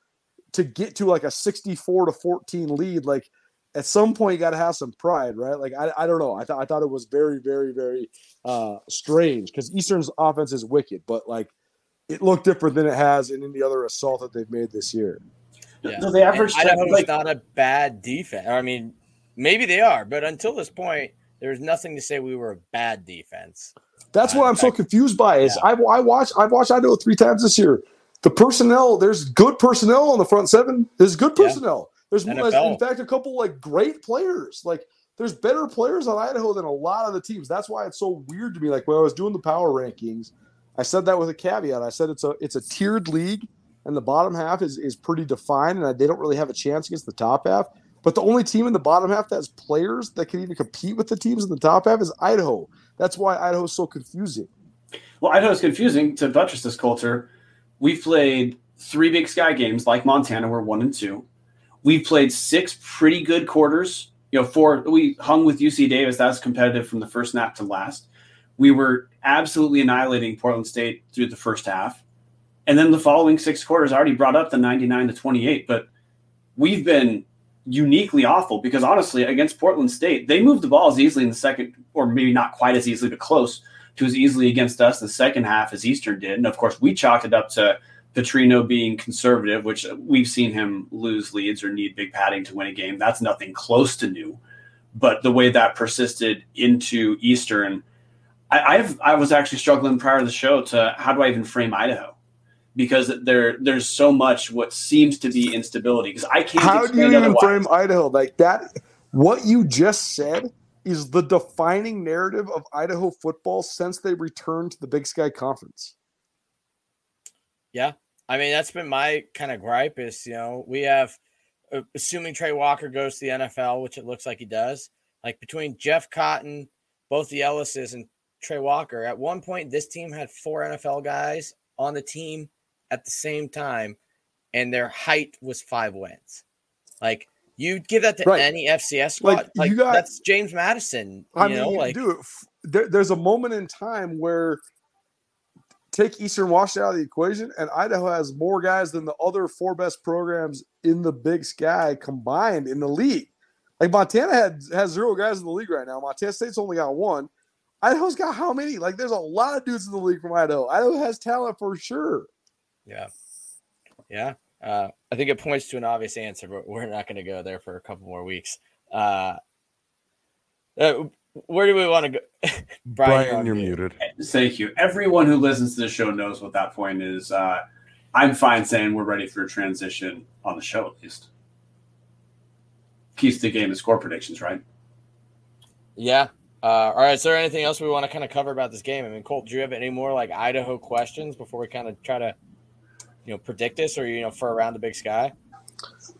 to get to like a 64 to 14 lead. Like at some point, you got to have some pride, right? Like I, I don't know. I thought I thought it was very, very, very uh, strange because Eastern's offense is wicked, but like it looked different than it has in any other assault that they've made this year. Yeah. So the average And Idaho's like, not a bad defense. I mean, maybe they are, but until this point, there's nothing to say we were a bad defense. That's what I'm so confused by. Is Yeah. I I watched I've watched Idaho three times this year. The personnel, there's good personnel on the front seven. There's good personnel. There's, there's NFL. in fact a couple like great players. Like there's better players on Idaho than a lot of the teams. That's why it's so weird to me. Like when I was doing the power rankings, I said that with a caveat. I said it's a it's a tiered league, and the bottom half is is pretty defined, and they don't really have a chance against the top half. But the only team in the bottom half that has players that can even compete with the teams in the top half is Idaho. That's why Idaho is so confusing. Well, Idaho is confusing to buttress this Colter. We've played three Big Sky games, like Montana, we're one and two. We've played six pretty good quarters. You know, four we hung with UC Davis. That's competitive from the first snap to last. We were absolutely annihilating Portland State through the first half, and then the following six quarters already brought up the ninety-nine to twenty-eight. But we've been uniquely awful because honestly, against Portland State, they moved the ball as easily in the second, or maybe not quite as easily, but close to as easily against us in the second half as Eastern did. And of course, we chalked it up to Petrino being conservative, which we've seen him lose leads or need big padding to win a game. That's nothing close to new. But the way that persisted into Eastern, I, I've I was actually struggling prior to the show to how do I even frame Idaho because there there's so much what seems to be instability because I can't. How do you even otherwise. frame Idaho like that? What you just said is the defining narrative of Idaho football since they returned to the Big Sky Conference. Yeah. I mean, that's been my kind of gripe is, you know, we have, uh, assuming Tre Walker goes to the NFL, which it looks like he does, like between Jeff Cotton, both the Ellises, and Tre Walker, at one point, this team had four NFL guys on the team at the same time, and their height was five wins. Like, you'd give that to Right. any FCS squad, Like, like, got- that's James Madison. You I know, mean, like dude, there, there's a moment in time where take Eastern Washington out of the equation, and Idaho has more guys than the other four best programs in the Big Sky combined in the league. Like Montana had has zero guys in the league right now. Montana State's only got one. Idaho's got how many? Like, there's a lot of dudes in the league from Idaho. Idaho has talent for sure. Yeah. Yeah. Uh, I think it points to an obvious answer, but we're not going to go there for a couple more weeks. Uh, uh, where do we want to go? Brian, on you're mute. muted. Thank you. Everyone who listens to the show knows what that point is. Uh, I'm fine saying we're ready for a transition on the show, at least. Keys to the game is score predictions, right? Yeah. Uh, all right. Is there anything else we want to kind of cover about this game? I mean, Colt, do you have any more like Idaho questions before we kind of try to, you know, predict this or, you know, for around the big sky?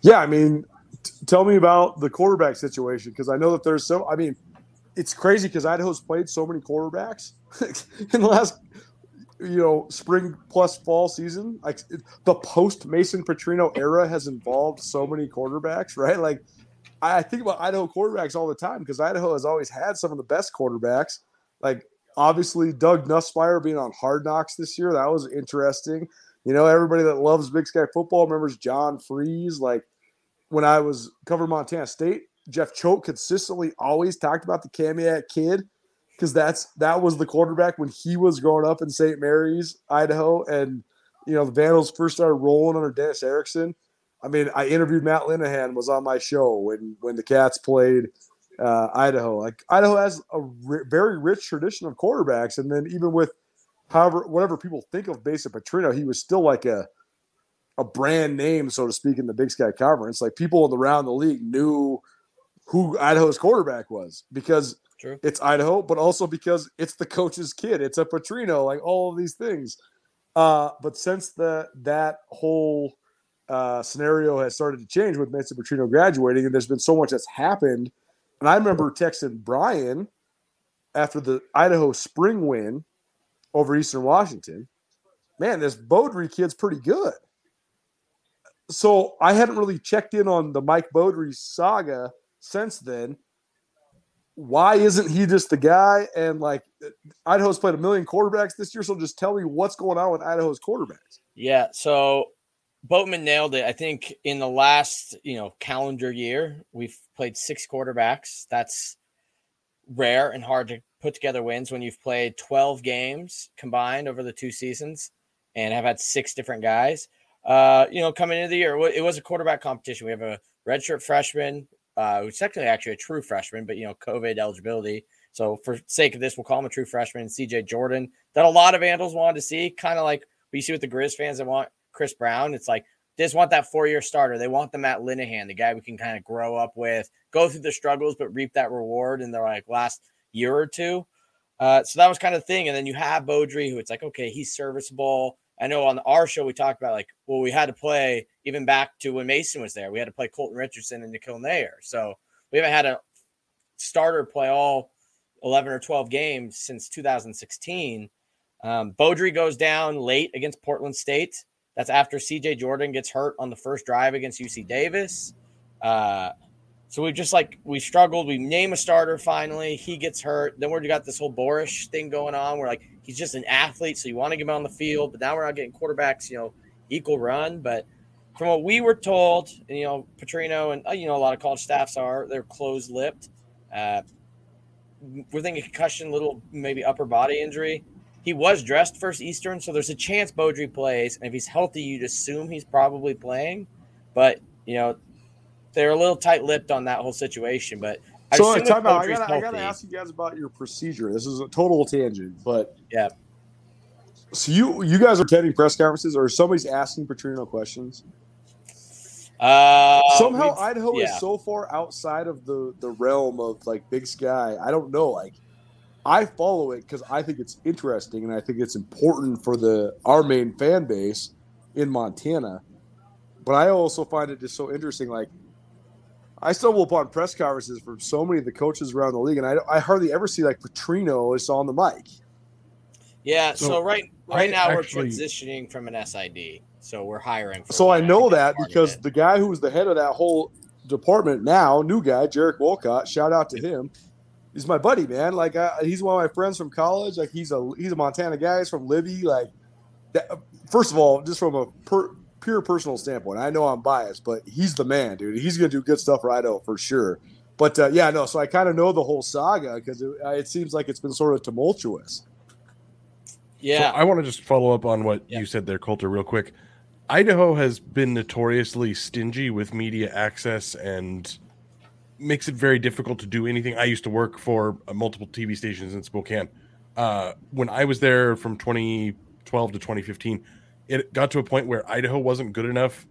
Yeah, I mean, t- tell me about the quarterback situation because I know that there's so. I mean, it's crazy because Idaho's played so many quarterbacks in the last, you know, spring plus fall season. Like the post Mason Petrino era has involved so many quarterbacks, right? Like I think about Idaho quarterbacks all the time because Idaho has always had some of the best quarterbacks. Like obviously Doug Nussmeier being on Hard Knocks this year, that was interesting. You know, everybody that loves Big Sky football remembers John Friesz. Like when I was covering Montana State, Jeff Choate consistently always talked about the Kamiak kid because that's that was the quarterback when he was growing up in St. Maries, Idaho, and you know the Vandals first started rolling under Dennis Erickson. I mean, I interviewed Matt Linehan was on my show when when the Cats played uh, Idaho. Like Idaho has a very rich tradition of quarterbacks, and then even with however whatever people think of Mason Petrino, he was still like a a brand name, so to speak, in the Big Sky Conference. Like people around the league knew who Idaho's quarterback was because True. it's Idaho, but also because it's the coach's kid. It's a Petrino, like all of these things. Uh, but since the that whole uh, scenario has started to change with Mason Petrino graduating, and there's been so much that's happened. And I remember texting Brian after the Idaho spring win over Eastern Washington. Man, this Beaudry kid's pretty good. So I hadn't really checked in on the Mike Beaudry saga since then. Why isn't he just the guy? And like Idaho's played a million quarterbacks this year, so just tell me what's going on with Idaho's quarterbacks. Yeah, so Boatman nailed it. I think in the last, you know, calendar year, we've played six quarterbacks. That's rare and hard to put together wins when you've played 12 games combined over the two seasons and have had six different guys. Uh, you know, coming into the year, it was a quarterback competition. We have a redshirt freshman, uh, who's technically actually a true freshman, but you know, COVID eligibility. So for sake of this, we'll call him a true freshman, CJ Jordan, that a lot of Vandals wanted to see, kind of like we see with the Grizz fans that want Chris Brown. It's like just want that four-year starter. They want the Matt Linehan, the guy we can kind of grow up with, go through the struggles, but reap that reward in the like last year or two. Uh, so that was kind of the thing. And then you have Beaudry, who it's like, okay, he's serviceable. I know on our show we talked about like, well, we had to play even back to when Mason was there. We had to play Colton Richardson and Nikhil Nair. So we haven't had a starter play all 11 or 12 games since 2016. Um, Beaudry goes down late against Portland State. That's after CJ Jordan gets hurt on the first drive against UC Davis. Uh, so we just like we struggled. We name a starter finally. He gets hurt. Then we got this whole Borisch thing going on where like he's just an athlete, so you want to get him on the field, but now we're not getting quarterbacks, you know, equal run. But from what we were told, and, you know, Petrino and uh, you know a lot of college staffs are they're closed lipped. Uh, we're thinking concussion, little maybe upper body injury. He was dressed first Eastern, so there's a chance Beaudry plays, and if he's healthy, you'd assume he's probably playing. But you know, they're a little tight-lipped on that whole situation. But I so time out. I gotta, I gotta ask you guys about your procedure. This is a total tangent, but Yeah. So you you guys are attending press conferences, or somebody's asking Petrino questions? Uh, Somehow Idaho yeah. is so far outside of the the realm of like Big Sky. I don't know. Like I follow it because I think it's interesting and I think it's important for the our main fan base in Montana. But I also find it just so interesting. Like I stumble upon press conferences from so many of the coaches around the league, and I, I hardly ever see like Petrino is on the mic. Yeah, so, So, right I right now actually- we're transitioning from an SID, so we're hiring. For So. I know think that because the guy who was the head of that whole department now, new guy, Jarek Wolcott, shout out to him. He's my buddy, man. Like I, he's one of my friends from college. Like he's a he's a Montana guy. He's from Libby. Like that, first of all, just from a per, pure personal standpoint, I know I'm biased, but he's the man, dude. He's gonna do good stuff for Idaho for sure. But uh, yeah, no. So I kind of know the whole saga because it, it seems like it's been sort of tumultuous. yeah, So I want to just follow up on what Yeah. you said there, Colter, real quick. Idaho has been notoriously stingy with media access and makes it very difficult to do anything. I used to work for uh, multiple TV stations in Spokane. Uh, when I was there from 2012 to 2015, it got to a point where Idaho wasn't good enough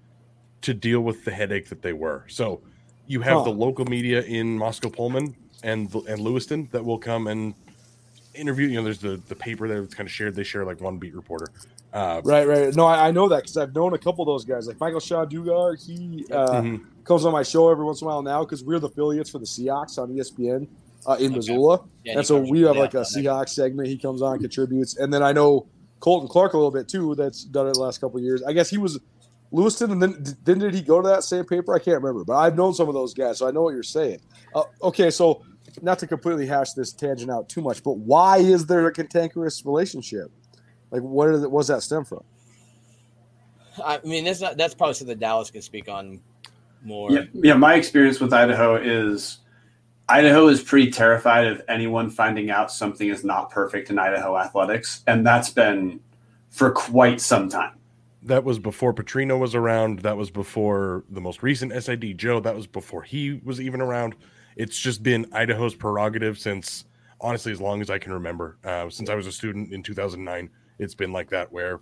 to deal with the headache that they were. So you have Huh. the local media in Moscow Pullman and and Lewiston that will come and interview. You know, there's the the paper there that's kind of shared. They share like one beat reporter. Uh, Right, right. No, I, I know that because I've known a couple of those guys, like Michael-Shawn Dugar. He uh, mhm. comes on my show every once in a while now because we're the affiliates for the Seahawks on ESPN. uh, in Okay. Missoula. Yeah, and he so we have like a up on. Seahawks segment. He comes on, contributes, and then I know Colton Clark a little bit too. That's done it the last couple of years. I guess he was Lewiston, and then then did he go to that same paper? I can't remember, but I've known some of those guys, so I know what you're saying. Uh, okay, so not to completely hash this tangent out too much, but why is there a cantankerous relationship? Like, where did, what does that stem from? I mean, that's not, that's probably something Dallas can speak on more. Yeah, yeah. My experience with Idaho is Idaho is pretty terrified of anyone finding out something is not perfect in Idaho athletics, and that's been for quite some time. That was before Petrino was around. That was before the most recent SID Joe. That was before he was even around. It's just been Idaho's prerogative since honestly as long as I can remember. Uh, since I was a student in 2009, it's been like that where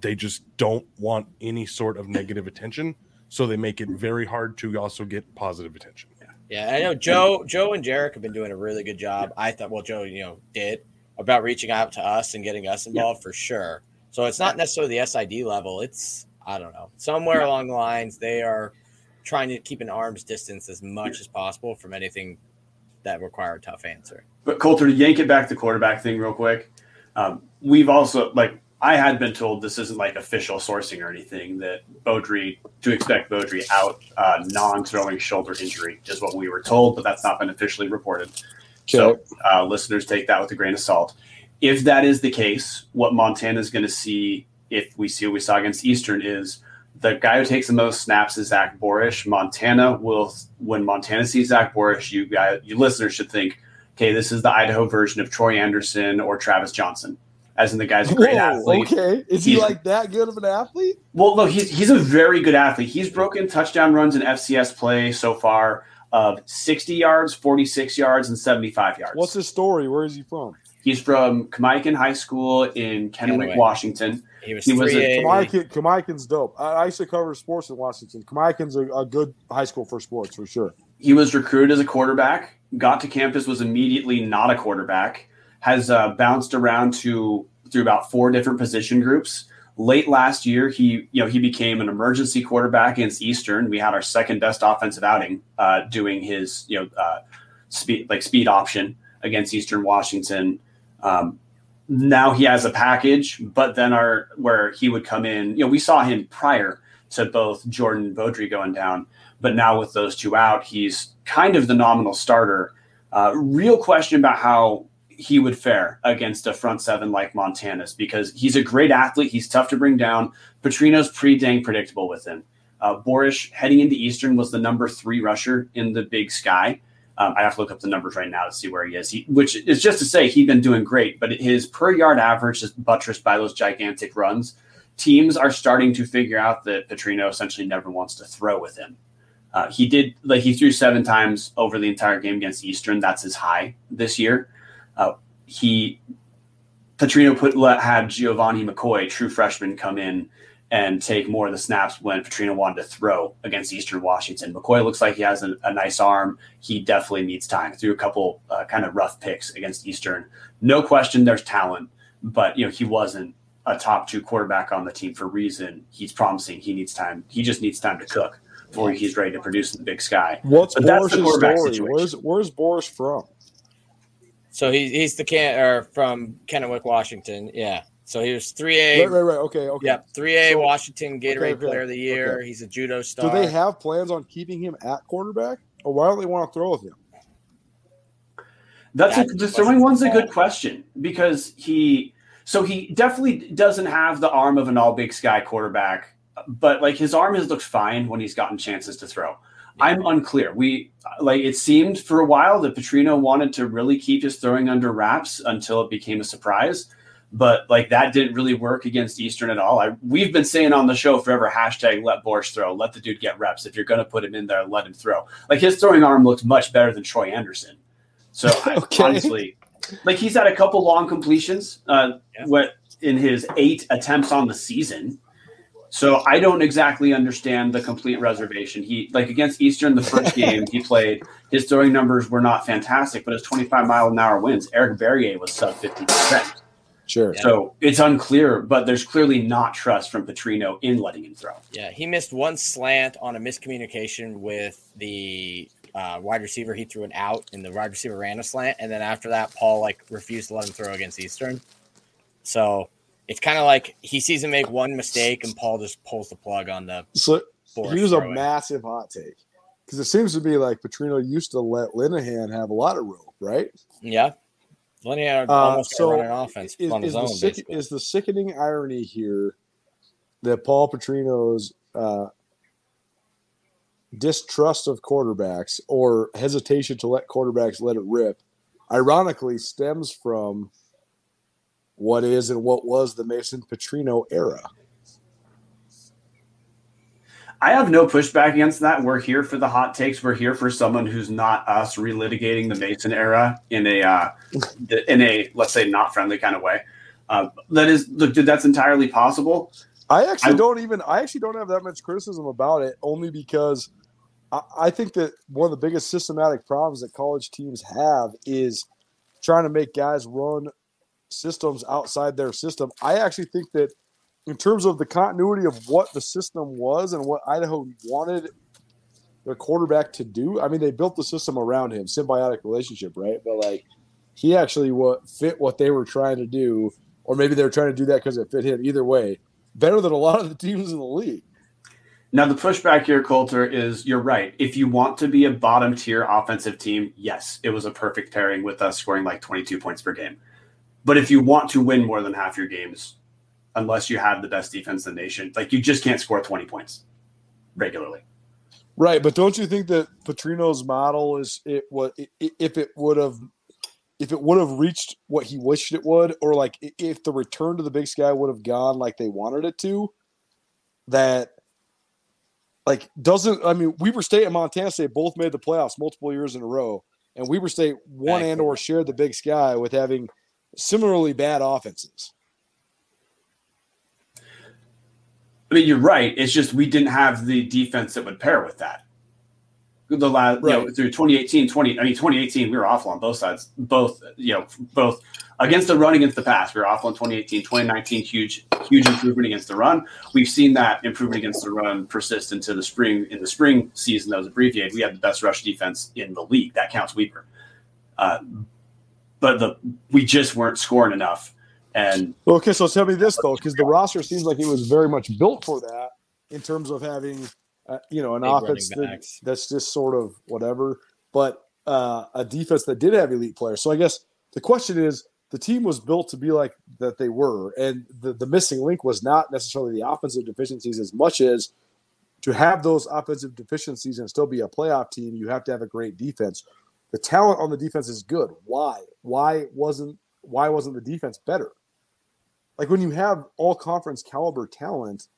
they just don't want any sort of negative attention, so they make it very hard to also get positive attention. Yeah, I know Joe, Joe and Jarek have been doing a really good job. I thought, well, Joe, you know, did about reaching out to us and getting us involved for sure. So it's not necessarily the SID level. It's I don't know somewhere along the lines they are trying to keep an arm's distance as much as possible from anything that require a tough answer. But Colter, to yank it back to quarterback thing real quick, um, we've also like I had been told this isn't like official sourcing or anything that Beaudry to expect Beaudry out uh, non-throwing shoulder injury is what we were told, but that's not been officially reported. So uh, listeners take that with a grain of salt. If that is the case, what Montana is going to see if we see what we saw against Eastern is the guy who takes the most snaps is Zach Borisch. Montana will when Montana sees Zach Borisch, you guys, you listeners should think, okay, this is the Idaho version of Troy Anderson or Travis Johnson, as in the guy's a great Whoa, athlete. okay, is he like that good of an athlete? Well, no, he's he's a very good athlete. He's broken touchdown runs in FCS play so far of 60 yards, 46 yards, and 75 yards. What's his story? Where is he from? He's from Kamiakin High School in Kennewick, Kennewick. Washington. He was He was a- three A. Kamiakin, Kamiakin's dope. I, I used to cover sports in Washington. Kamiakin's a, a good high school for sports for sure. He was recruited as a quarterback, got to campus, was immediately not a quarterback, has uh, bounced around to through about four different position groups. Late last year, he you know he became an emergency quarterback against Eastern. We had our second best offensive outing, uh, doing his you know uh, speed like speed option against Eastern Washington. Um, now he has a package, but then our where he would come in, you know, we saw him prior to both Jordan and Beaudry going down, but now with those two out, he's kind of the nominal starter. Uh, real question about how he would fare against a front seven like Montana's because he's a great athlete. He's tough to bring down. Petrino's pretty dang predictable with him. Uh, Borisch heading into Eastern was the number three rusher in the Big Sky. Um, I have to look up the numbers right now to see where he is. He, which is just to say he's been doing great, but his per yard average is buttressed by those gigantic runs. Teams are starting to figure out that Petrino essentially never wants to throw with him. Uh, he did like he threw seven times over the entire game against Eastern. That's his high this year. Uh, he Petrino put had Giovanni McCoy, true freshman, come in and take more of the snaps when Petrino wanted to throw against Eastern Washington. McCoy looks like he has a, a nice arm. He definitely needs time. Threw a couple uh, kind of rough picks against Eastern. No question, there's talent, but you know he wasn't a top two quarterback on the team for reason. He's promising. He needs time. He just needs time to cook before he's ready to produce in the big sky. What's But that's the story? situation. Where's Where's Borisch from? So he, he's the can or from Kennewick, Washington. Yeah. So he was three A. Right, right, right. Okay, okay. Yep, three A So- Washington Gatorade okay, okay, Player of the Year. okay. He's a judo star. Do they have plans on keeping him at quarterback, or why don't they want to throw with him? That's, That's a, the the question throwing one's a good question because he so he definitely doesn't have the arm of an all big sky quarterback, but like his arm has looked fine when he's gotten chances to throw. I'm unclear. We like it seemed for a while that Petrino wanted to really keep his throwing under wraps until it became a surprise. But like that didn't really work against Eastern at all. I we've been saying on the show forever hashtag let Borisch throw, let the dude get reps. If you're gonna put him in there, let him throw. Like his throwing arm looks much better than Troy Anderson. So I, honestly, like he's had a couple long completions uh, what in his eight attempts on the season. So I don't exactly understand the complete reservation. He like against Eastern the first game he played, his throwing numbers were not fantastic, but his 25 mile an hour wins. Eric Barriere was sub 50 percent. Sure. Yeah. So it's unclear, but there's clearly not trust from Petrino in letting him throw. Yeah, he missed one slant on a miscommunication with the uh, wide receiver. He threw an out, and the wide receiver ran a slant, and then after that, Paul like refused to let him throw against Eastern. So it's kind of like he sees him make one mistake, and Paul just pulls the plug on the. So fourth here's a massive hot take because it seems to be like Petrino used to let Linehan have a lot of rope, right? Yeah, Linear Uh, almost so got run an offense Is, on his is the own. sick, is the sickening irony here that Paul Petrino's uh, distrust of quarterbacks or hesitation to let quarterbacks let it rip, ironically, stems from what is and what was the Mason Petrino era. I have no pushback against that. We're here for the hot takes. We're here for someone who's not us relitigating the Mason era in a uh, in a let's say not friendly kind of way. Uh, that is, look, dude, that's entirely possible. I actually I- don't even. I actually don't have that much criticism about it, only because I, I think that one of the biggest systematic problems that college teams have is trying to make guys run systems outside their system. I actually think that in terms of the continuity of what the system was and what Idaho wanted their quarterback to do, I mean, they built the system around him, symbiotic relationship, right? But like, he actually what fit what they were trying to do, or maybe they were trying to do that because it fit him. Either way, better than a lot of the teams in the league. Now, the pushback here, Colter, is you're right. If you want to be a bottom tier offensive team, yes, it was a perfect pairing with us scoring like 22 points per game. But if you want to win more than half your games, unless you have the best defense in the nation, like you just can't score 20 points regularly. Right, but don't you think that Petrino's model is it what if it would have if it would have reached what he wished it would, or like if the return to the Big Sky would have gone like they wanted it to, that like doesn't I mean Weber State and Montana State both made the playoffs multiple years in a row, and Weber State won and or shared the Big Sky with having similarly bad offenses. I mean, you're right. It's just we didn't have the defense that would pair with that. The last, you know, through 2018, 20, I mean, 2018, we were awful on both sides, both, you know, both against the run, against the pass. We were awful in 2018, 2019, huge, huge improvement against the run. We've seen that improvement against the run persist into the spring. In the spring season that was abbreviated, we had the best rush defense in the league. That counts Weber. Uh, but the we just weren't scoring enough. And Okay, so tell me this though, because the roster seems like it was very much built for that in terms of having, uh, you know, an offense that, that's just sort of whatever, but uh, a defense that did have elite players. So I guess the question is, the team was built to be like that they were, and the the missing link was not necessarily the offensive deficiencies as much as to have those offensive deficiencies and still be a playoff team. You have to have a great defense. The talent on the defense is good. Why? Why wasn't why wasn't the defense better? Like when you have all conference caliber talent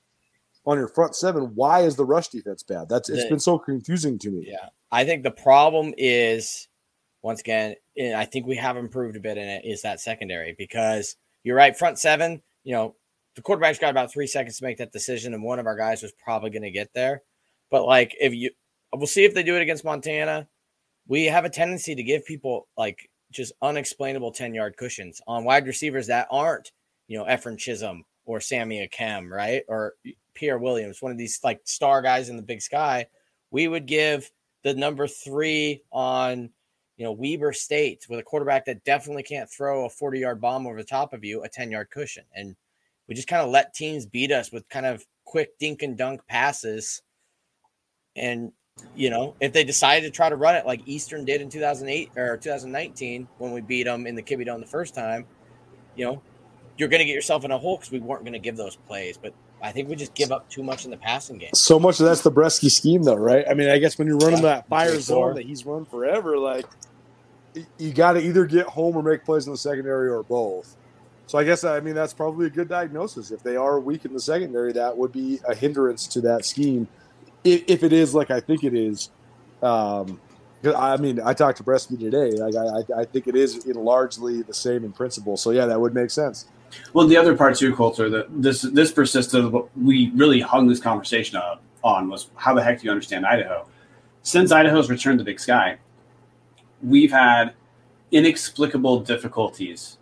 on your front seven, why is the rush defense bad? That's it's been so confusing to me. Yeah, I think the problem is once again, and I think we have improved a bit in it. Is that secondary because you're right, front seven. You know, the quarterback's got about three seconds to make that decision, and one of our guys was probably going to get there. But like, if you, we'll see if they do it against Montana. We have a tendency to give people like just unexplainable ten yard cushions on wide receivers that aren't, you know, Efren Chisholm or Sammy Akem, right, or Pierre Williams, one of these like star guys in the Big Sky. We would give the number three on you know Weber State with a quarterback that definitely can't throw a 40 yard bomb over the top of you, a 10 yard cushion. And we just kind of let teams beat us with kind of quick dink and dunk passes. And you know, if they decided to try to run it like Eastern did in 2008 or 2019 when we beat them in the Kibby Dome the first time, you know, you're going to get yourself in a hole because we weren't going to give those plays. But I think we just give up too much in the passing game. So much of that's the Breske scheme, though, right? I mean, I guess when you're running Yeah, that fire zone four. that he's run forever, like you got to either get home or make plays in the secondary or both. So I guess I mean that's probably a good diagnosis. If they are weak in the secondary, that would be a hindrance to that scheme. If, if it is like I think it is, um, 'cause I mean I talked to Breske today. Like I, I, I think it is in largely the same in principle. So yeah, that would make sense. Well, the other part too, Colter, that this this persisted. What we really hung this conversation up on was how the heck do you understand Idaho? Since Idaho's returned to Big Sky, we've had inexplicable difficulties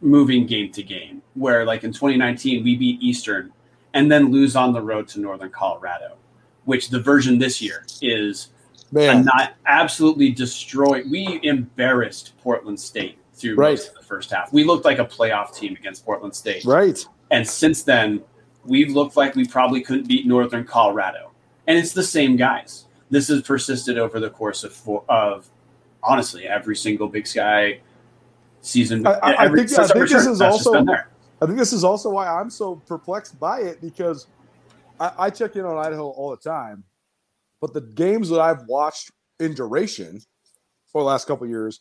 moving game to game. Where, like in 2019, we beat Eastern and then lose on the road to Northern Colorado, which the version this year is not absolutely destroyed. We embarrassed Portland State through Right. most of the first half. We looked like a playoff team against Portland State. right. And since then, we've looked like we probably couldn't beat Northern Colorado. And it's the same guys. This has persisted over the course of four, of honestly every single Big Sky season. I- I- I think- I think this is also-. I think this is also why I'm so perplexed by it because I, I check in on Idaho all the time, but the games that I've watched in duration for the last couple of years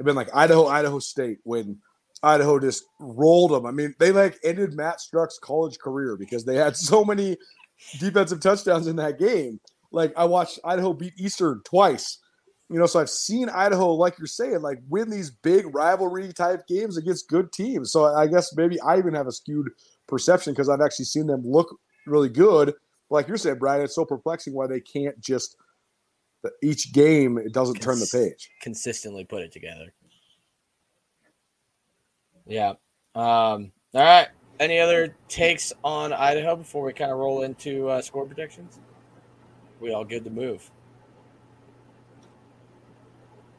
have been like Idaho, Idaho State when Idaho just rolled them. I mean, they like ended Matt Struck's college career because they had so many defensive touchdowns in that game. Like I watched Idaho beat Eastern twice. You know, so I've seen Idaho, like you're saying, like win these big rivalry type games against good teams. So I guess maybe I even have a skewed perception because I've actually seen them look really good. Like you're saying, Brian, it's so perplexing why they can't just each game it doesn't turn the page. consistently put it together. Yeah. Um, all right. Any other takes on Idaho before we kind of roll into uh, score predictions? We all good to move.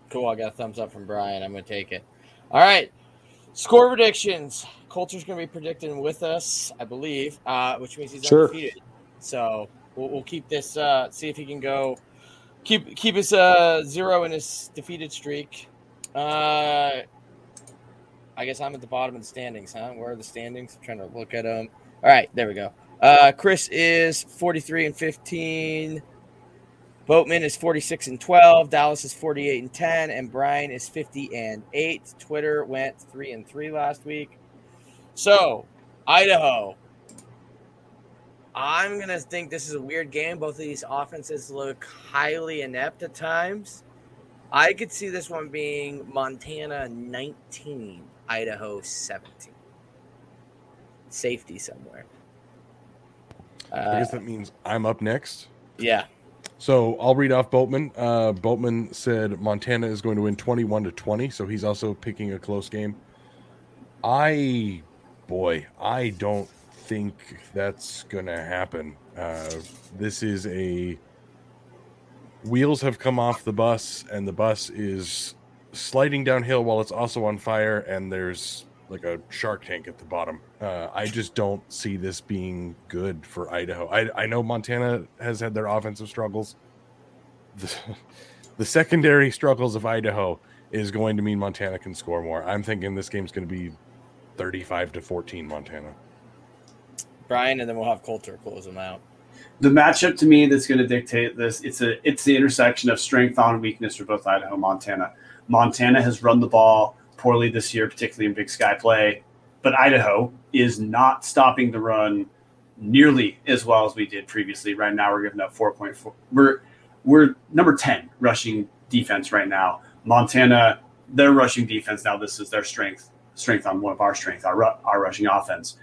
Cool. I got a thumbs up from Brian. I'm going to take it. All right. Score predictions. Colter's going to be predicting with us, I believe, uh, which means he's Sure. undefeated. So we'll, we'll keep this. Uh, see if he can go keep keep his uh, zero in his defeated streak. Uh, I guess I'm at the bottom of the standings, huh? Where are the standings? I'm trying to look at them. All right, there we go. Uh, Chris is 43 and 15. Boatman is 46 and 12. Dallas is 48 and 10. And Brian is 50 and 8. Twitter went 3 and 3 last week. So, Idaho. I'm going to think this is a weird game. Both of these offenses look highly inept at times. I could see this one being Montana 19, Idaho 17. Safety somewhere. I Uh, guess that means I'm up next. yeah. So I'll read off Boatman. Uh, Boatman said Montana is going to win 21 to 20, so he's also picking a close game. I, boy, I don't think that's going to happen. Uh, this is a wheels have come off the bus, and the bus is sliding downhill while it's also on fire, and there's like a shark tank at the bottom. Uh, I just don't see this being good for Idaho. I, I know Montana has had their offensive struggles. The, the secondary struggles of Idaho is going to mean Montana can score more. I'm thinking this game's going to be 35 to 14 Montana. Brian, and then we'll have Colter close them out. the matchup to me that's going to dictate this it's a it's the intersection of strength on weakness for both Idaho and Montana. Montana has run the ball poorly this year, particularly in Big Sky play, but Idaho is not stopping the run nearly as well as we did previously. Right now, we're giving up four point four. We're we're number ten rushing defense right now. Montana, their rushing defense now. This is their strength strength on one of our strength, our our rushing offense.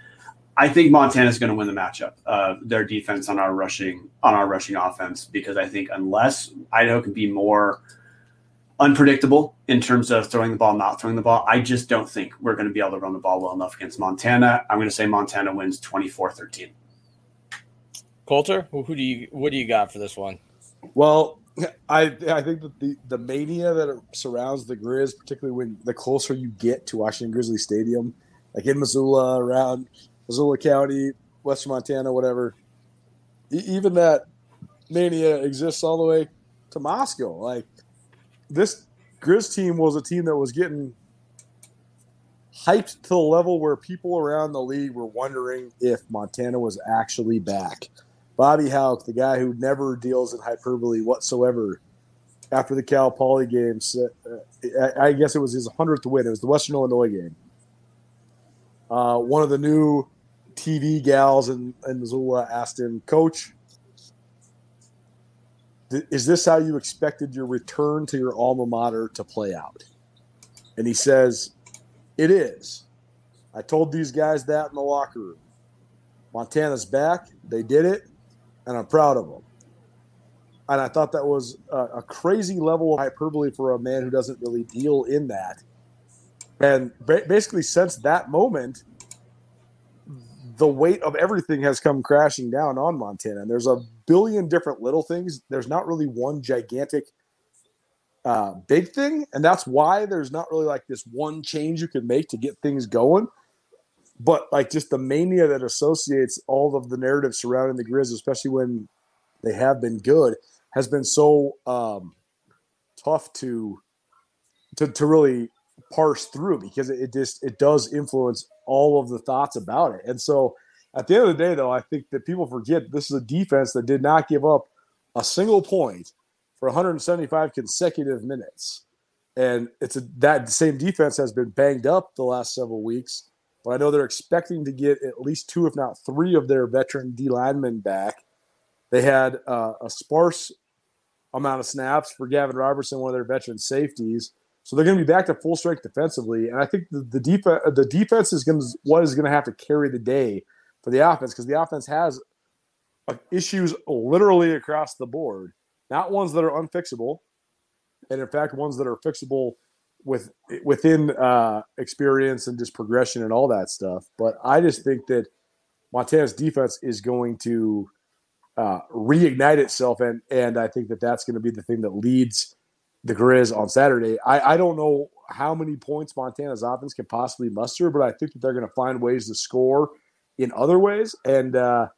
I think Montana is going to win the matchup. Uh, their defense on our rushing on our rushing offense because I think unless Idaho can be more unpredictable in terms of throwing the ball, not throwing the ball, I just don't think we're going to be able to run the ball well enough against Montana. I'm going to say Montana wins 24-13. Coulter, who who do you what do you got for this one? Well, I I think that the the mania that surrounds the Grizz, particularly when the closer you get to Washington Grizzly Stadium, like in Missoula, around Missoula County, Western Montana, whatever, e- even that mania exists all the way to Moscow. Like this Grizz team was a team that was getting hyped to the level where people around the league were wondering if Montana was actually back. Bobby Hauck, the guy who never deals in hyperbole whatsoever, after the Cal Poly game, uh, I I guess it was his hundredth win. It was the Western Illinois game. Uh, one of the new TV gals in, in Missoula asked him, "Coach, is this how you expected your return to your alma mater to play out?" And he says, "It is. I told these guys that in the locker room. Montana's back. They did it and I'm proud of them. And I thought that was a, a crazy level of hyperbole for a man who doesn't really deal in that. And ba- basically, since that moment, the weight of everything has come crashing down on Montana. And there's a billion different little things. There's not really one gigantic uh, big thing. And that's why there's not really like this one change you can make to get things going. But like just the mania that associates all of the narrative surrounding the Grizz, especially when they have been good, has been so um, tough to to to really parse through because it, just it does influence all of the thoughts about it. And so at the end of the day, though, I think that people forget this is a defense that did not give up a single point for 175 consecutive minutes. And it's a, that same defense has been banged up the last several weeks, but I know they're expecting to get at least two, if not three, of their veteran D linemen back. They had uh, a sparse amount of snaps for Gavin Robertson, one of their veteran safeties. So they're going to be back to full strength defensively, and I think the, the defense the defense is going to what is going to have to carry the day for the offense because the offense has issues literally across the board, not ones that are unfixable, and in fact ones that are fixable with within uh, experience and just progression and all that stuff. But I just think that Montana's defense is going to uh, reignite itself, and and I think that that's going to be the thing that leads the Grizz on Saturday. I, I don't know how many points Montana's offense can possibly muster, but I think that they're going to find ways to score in other ways. And uh,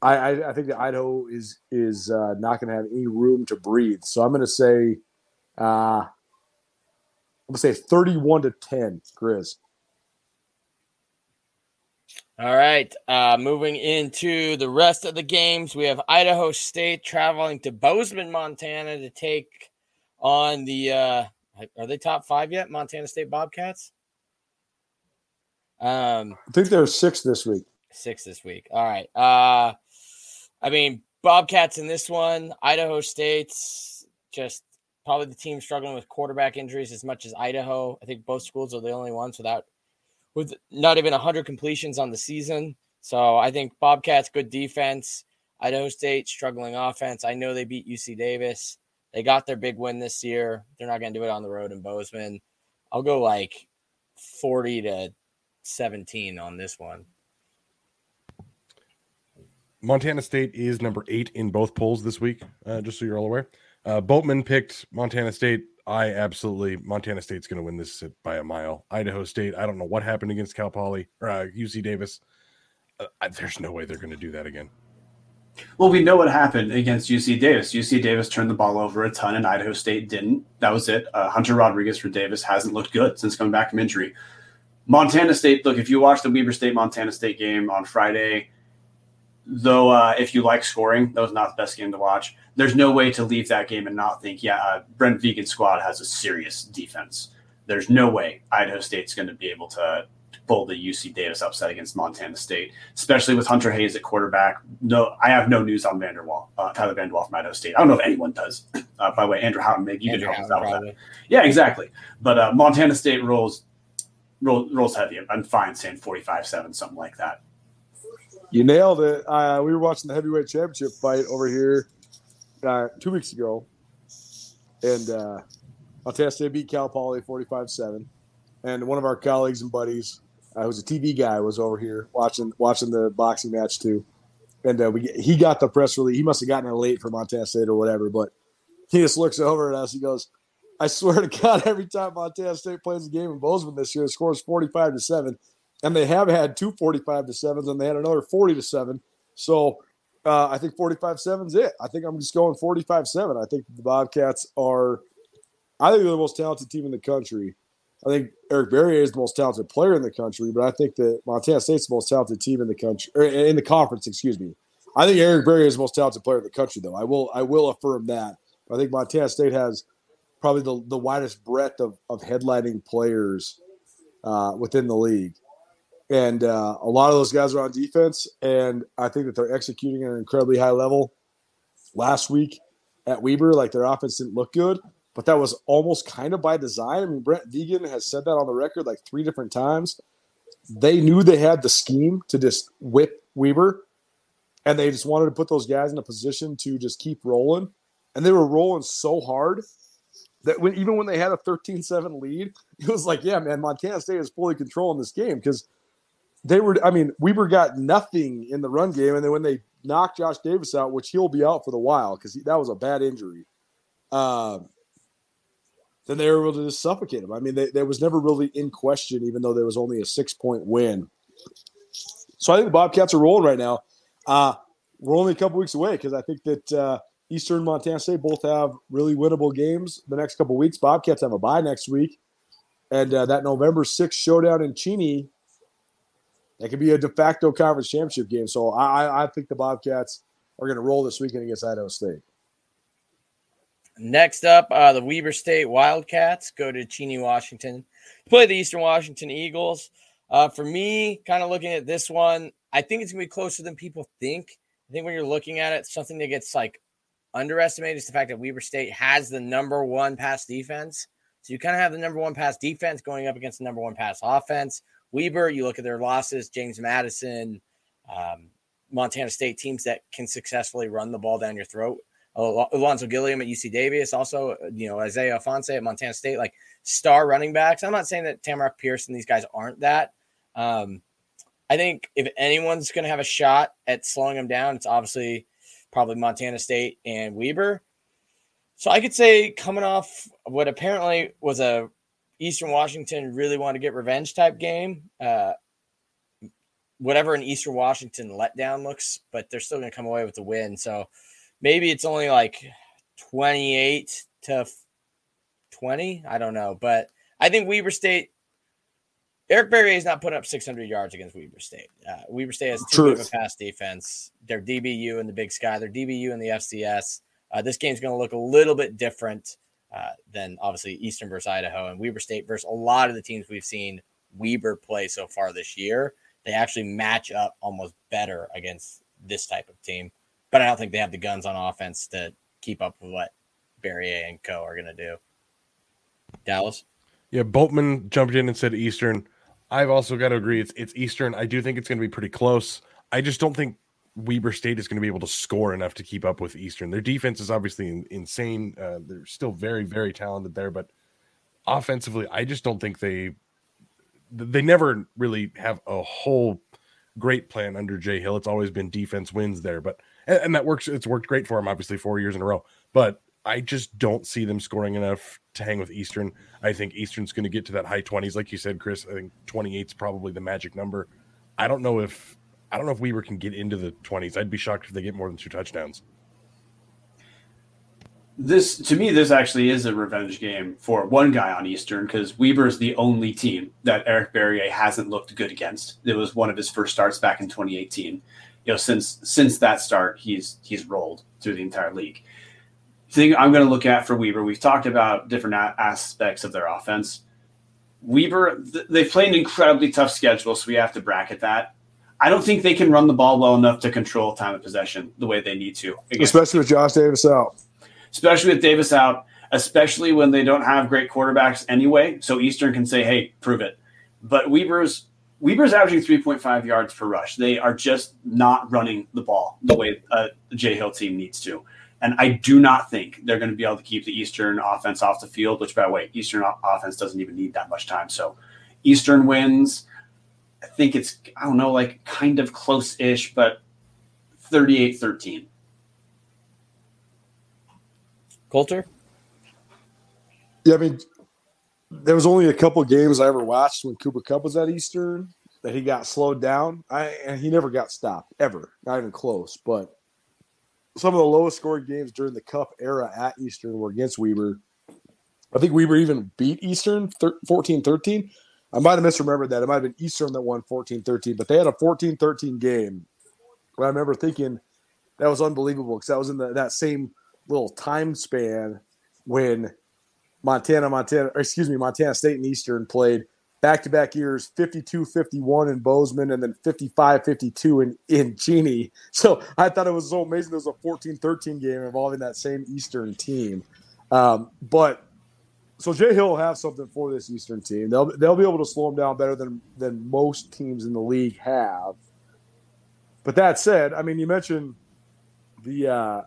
I, I, think that Idaho is is uh, not going to have any room to breathe. So I'm going to say, uh, I'm going to say 31 to 10, Grizz. All right. Uh, moving into the rest of the games, we have Idaho State traveling to Bozeman, Montana to take on the uh are they top five yet? Montana State Bobcats. Um, I think they're six this week. Six this week. All right. Uh, I mean Bobcats in this one. Idaho State's just probably the team struggling with quarterback injuries as much as Idaho. I think both schools are the only ones without with not even 100 completions on the season. So I think Bobcats good defense. Idaho State struggling offense. I know they beat UC Davis. They got their big win this year. They're not going to do it on the road in Bozeman. I'll go like 40 to 17 on this one. Montana State is number eight in both polls this week, uh, just so you're all aware. Uh, Boatman picked Montana State. I absolutely, Montana State's going to win this by a mile. Idaho State, I don't know what happened against Cal Poly or uh, UC Davis. Uh, there's no way they're going to do that again. Well, we know what happened against UC Davis. UC Davis turned the ball over a ton, and Idaho State didn't. That was it. Uh, Hunter Rodriguez for Davis hasn't looked good since coming back from injury. Montana State, look, if you watch the Weber State Montana State game on Friday, though, uh, if you like scoring, that was not the best game to watch. There's no way to leave that game and not think, yeah, uh, Brent Vigen's squad has a serious defense. There's no way Idaho State's going to be able to pull the UC Davis upset against Montana State, especially with Hunter Hayes at quarterback. No, I have no news on Vander Waal, uh, Tyler Vander Waal from Idaho State. I don't know if anyone does. Uh, by the way, Andrew Houghton, maybe you Andrew can help us out with that. Yeah, exactly. But uh, Montana State rolls, rolls rolls heavy. I'm fine saying 45-7, something like that. You nailed it. Uh, we were watching the heavyweight championship fight over here uh, two weeks ago, and uh, Montana State beat Cal Poly 45-7. And one of our colleagues and buddies, uh, who's a TV guy, was over here watching watching the boxing match too. And uh, we he got the press release. He must have gotten it late for Montana State or whatever, but he just looks over at us. He goes, "I swear to God, every time Montana State plays a game in Bozeman this year, the score is forty-five to seven, and they have had two 45 to sevens, and they had another forty to seven. So uh, I think 45-7 is it. I think I'm just going 45-7. I think the Bobcats are, I think they're the most talented team in the country. I think Eric Barriere is the most talented player in the country, but I think that Montana State's the most talented team in the country, or in the conference. Excuse me. I think Eric Barriere is the most talented player in the country, though. I will I will affirm that. I think Montana State has probably the, the widest breadth of, of headlining players uh, within the league. And uh, a lot of those guys are on defense, and I think that they're executing at an incredibly high level. Last week at Weber, like their offense didn't look good, but that was almost kind of by design. I mean, Brent Vigen has said that on the record like three different times. They knew they had the scheme to just whip Weber, and they just wanted to put those guys in a position to just keep rolling. And they were rolling so hard that when even when they had a 13-7 lead, it was like, yeah, man, Montana State is fully controlling this game because they were. I mean, Weber got nothing in the run game, and then when they knocked Josh Davis out, which he'll be out for the while because that was a bad injury. Um, then they were able to just suffocate them. I mean, they, there was never really in question, even though there was only a six point win. So I think the Bobcats are rolling right now. Uh, we're only a couple weeks away because I think that uh, Eastern Montana State both have really winnable games the next couple weeks. Bobcats have a bye next week, and uh, that November 6th showdown in Cheney that could be a de facto conference championship game. So I, I think the Bobcats are going to roll this weekend against Idaho State. Next up, uh, the Weber State Wildcats go to Cheney, Washington, play the Eastern Washington Eagles. Uh, for me, kind of looking at this one, I think it's gonna be closer than people think. I think when you're looking at it, something that gets like underestimated is the fact that Weber State has the number one pass defense. So you kind of have the number one pass defense going up against the number one pass offense. Weber, you look at their losses, James Madison, um, Montana State teams that can successfully run the ball down your throat. Ulonzo Gilliam at UC Davis, also, you know, Isaiah Ifanse at Montana State, like star running backs. I'm not saying that Pierce and these guys aren't that. Um, I think if anyone's going to have a shot at slowing them down, it's obviously probably Montana State and Weber. So I could say coming off what apparently was a Eastern Washington really want to get revenge type game. Uh, whatever an Eastern Washington letdown looks, but they're still going to come away with the win. So maybe it's only like 28 to 20. I don't know. But I think Weber State, Eric Barriere is not putting up 600 yards against Weber State. Uh, Weber State has too big of a pass defense. They're DBU in the Big Sky, they're DBU in the FCS. Uh, this game's going to look a little bit different uh, than obviously Eastern versus Idaho and Weber State versus a lot of the teams we've seen Weber play so far this year. They actually match up almost better against this type of team but I don't think they have the guns on offense to keep up with what Barriere and Co are going to do. Dallas. Yeah, Boatman jumped in and said Eastern. I've also got to agree. It's it's Eastern. I do think it's going to be pretty close. I just don't think Weber State is going to be able to score enough to keep up with Eastern. Their defense is obviously insane. Uh, they're still very very talented there, but offensively, I just don't think they they never really have a whole great plan under Jay Hill. It's always been defense wins there, but and, and that works. It's worked great for him, obviously, four years in a row. But I just don't see them scoring enough to hang with Eastern. I think Eastern's going to get to that high 20s, like you said, Chris. I think 28 is probably the magic number. I don't know if I don't know if Weber can get into the 20s. I'd be shocked if they get more than two touchdowns. This to me, this actually is a revenge game for one guy on Eastern because Weber is the only team that Eric Barriere hasn't looked good against. It was one of his first starts back in 2018 you know, since since that start, he's he's rolled through the entire league. thing I'm going to look at for Weber, we've talked about different aspects of their offense. Weber, th- they've played an incredibly tough schedule, so we have to bracket that. I don't think they can run the ball well enough to control time of possession the way they need to, especially with Josh Davis out. Especially with Davis out, especially when they don't have great quarterbacks anyway. So Eastern can say, "Hey, prove it." But Weber's Weber's averaging 3.5 yards per rush. They are just not running the ball the way uh, a Jay Hill team needs to. And I do not think they're going to be able to keep the Eastern offense off the field, which, by the way, Eastern offense doesn't even need that much time. So Eastern wins. I think it's, I don't know, like kind of close ish, but 38 13. Colter? Yeah, I mean, there was only a couple games I ever watched when Cooper Kupp was at Eastern that he got slowed down. I and he never got stopped ever, not even close. But some of the lowest scoring games during the Cup era at Eastern were against Weber. I think Weber even beat Eastern 14 13. I might have misremembered that. It might have been Eastern that won 14 13, but they had a 14 13 game. I remember thinking that was unbelievable because that was in the, that same little time span when Montana, Montana, excuse me, Montana State and Eastern played back to back years 52 51 in Bozeman and then 55 52 in, in Cheney. So I thought it was so amazing. There was a 14 13 game involving that same Eastern team. Um, but so Jay Hill will have something for this Eastern team. They'll, they'll be able to slow them down better than, than most teams in the league have. But that said, I mean, you mentioned the uh,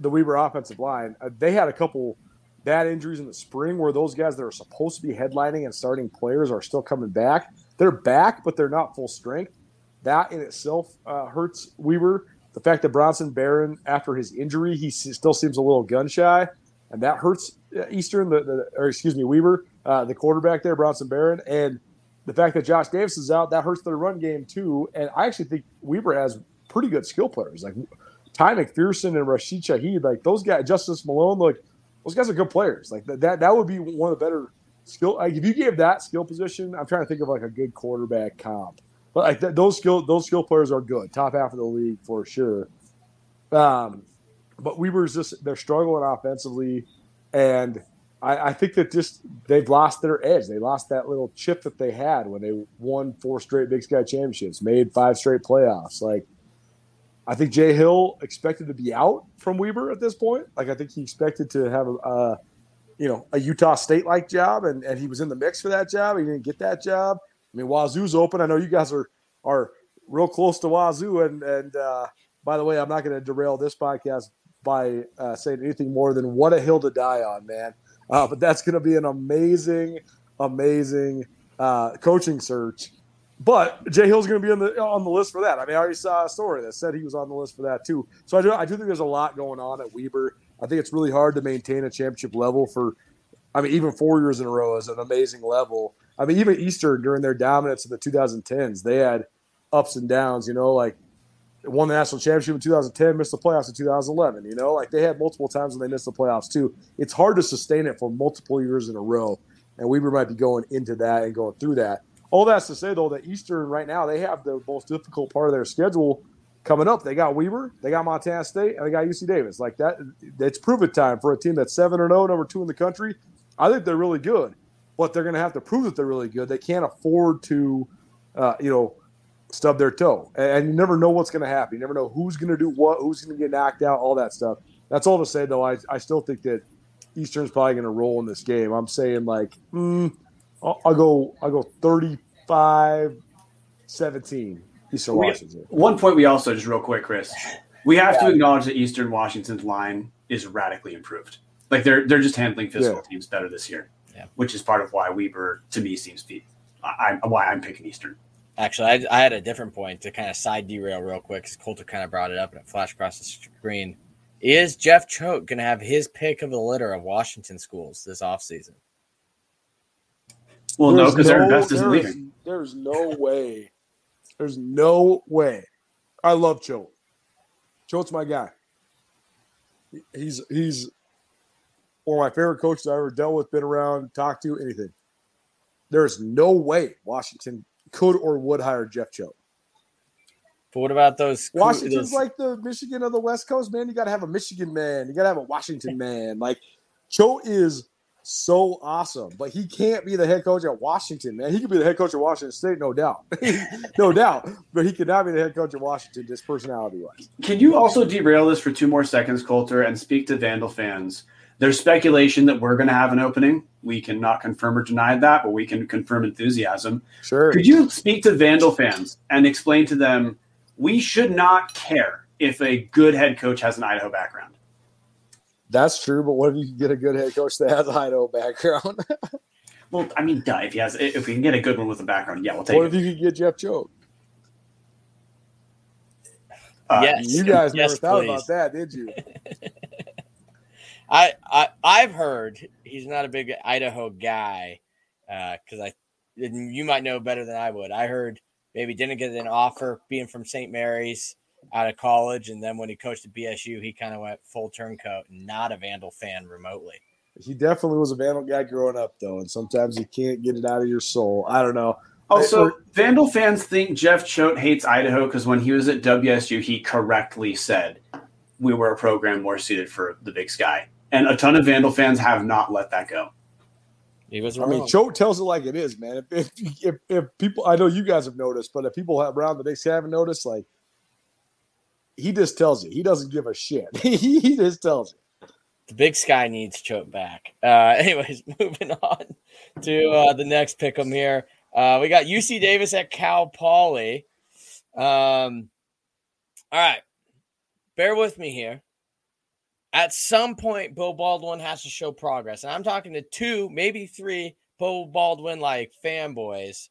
the Weber offensive line. Uh, they had a couple bad injuries in the spring where those guys that are supposed to be headlining and starting players are still coming back. They're back, but they're not full strength. that in itself uh, hurts Weber. The fact that Bronson Barron, after his injury, he still seems a little gun shy, and that hurts uh, Eastern, the, the or excuse me, Weber, uh, the quarterback there, Bronson Barron, and the fact that Josh Davis is out, that hurts their run game too. And I actually think Weber has pretty good skill players like Ty McPherson and Rashid Shaheed. Like those guys, Justice Malone, like those guys are good players. Like that, that, that would be one of the better skill. Like if you gave that skill position, I'm trying to think of like a good quarterback comp. But like th- those skill those skill players are good, top half of the league for sure. Um, but Weber's just they're struggling offensively, and I, I, think that just they've lost their edge. They lost that little chip that they had when they won four straight Big Sky championships, made five straight playoffs. Like I think Jay Hill expected to be out from Weber at this point. Like I think he expected to have a, a you know a Utah State like job, and, and he was in the mix for that job. He didn't get that job. I mean, Wazoo's open. I know you guys are are real close to Wazoo, and and uh, by the way, I'm not going to derail this podcast by uh, saying anything more than what a hill to die on, man. Uh, but that's going to be an amazing, amazing uh, coaching search. But Jay Hill's going to be on the on the list for that. I mean, I already saw a story that said he was on the list for that too. So I do I do think there's a lot going on at Weber. I think it's really hard to maintain a championship level for, I mean, even four years in a row is an amazing level. I mean, even Eastern during their dominance in the 2010s, they had ups and downs. You know, like won the national championship in 2010, missed the playoffs in 2011. You know, like they had multiple times when they missed the playoffs too. It's hard to sustain it for multiple years in a row, and Weber might be going into that and going through that. All that's to say though that Eastern right now they have the most difficult part of their schedule coming up. They got Weber, they got Montana State, and they got UC Davis. Like that, it's prove it time for a team that's seven or zero, number two in the country. I think they're really good but they're going to have to prove that they're really good. They can't afford to, uh, you know, stub their toe. And you never know what's going to happen. You never know who's going to do what, who's going to get knocked out, all that stuff. That's all to say, though. I, I still think that Eastern's probably going to roll in this game. I'm saying like, mm, I'll, I'll, go, I'll go 35, 17. Eastern we, Washington. One point we also just real quick, Chris. We have yeah. to acknowledge that Eastern Washington's line is radically improved. Like they're they're just handling physical yeah. teams better this year yeah. which is part of why Weber to me seems to be I, why I'm picking Eastern. Actually, I, I, had a different point to kind of side derail real quick because Colter kind of brought it up and it flashed across the screen. Is Jeff Choate going to have his pick of the litter of Washington schools this offseason? Well, there's no, because no, their best is leaving. There's no way. There's no way. I love Choate. Choate's my guy. He's he's one of my favorite coaches I ever dealt with, been around, talked to, anything. There is no way Washington could or would hire Jeff Choate. But what about those? Washington's those... like the Michigan of the West Coast, man. You got to have a Michigan man. You got to have a Washington man. Like Choate is so awesome, but he can't be the head coach at Washington, man. He could be the head coach at Washington State, no doubt, no doubt. But he could not be the head coach at Washington, just personality wise. Can you also derail this for two more seconds, Colter, and speak to Vandal fans? There's speculation that we're going to have an opening. We cannot confirm or deny that, but we can confirm enthusiasm. Sure. Could you speak to Vandal fans and explain to them we should not care if a good head coach has an Idaho background? That's true, but what if you can get a good head coach that has an Idaho background? well, I mean, duh, if he has, if we can get a good one with a background, yeah, we'll take what it. If you could get Jeff Choate? Uh, yes, you guys yes, never thought about that, did you? I, I I've heard he's not a big Idaho guy because uh, I you might know better than I would. I heard maybe didn't get an offer being from St. Mary's out of college, and then when he coached at BSU, he kind of went full turncoat. Not a Vandal fan remotely. He definitely was a Vandal guy growing up, though, and sometimes you can't get it out of your soul. I don't know. Also, Vandal fans think Jeff Choate hates Idaho because when he was at WSU, he correctly said we were a program more suited for the Big Sky and a ton of Vandal fans have not let that go. He was. Wrong. I mean, Choate tells it like it is, man. If, if, if, if people, I know you guys have noticed, but if people around the Knicks haven't noticed, like he just tells you, he doesn't give a shit. he just tells you. The Big Sky needs Choate back. Uh, anyways, moving on to uh, the next pick pick 'em here. Uh, we got UC Davis at Cal Poly. Um, all right, bear with me here at some point, Beau Baldwin has to show progress. And I'm talking to two, maybe three Beau Baldwin like fanboys.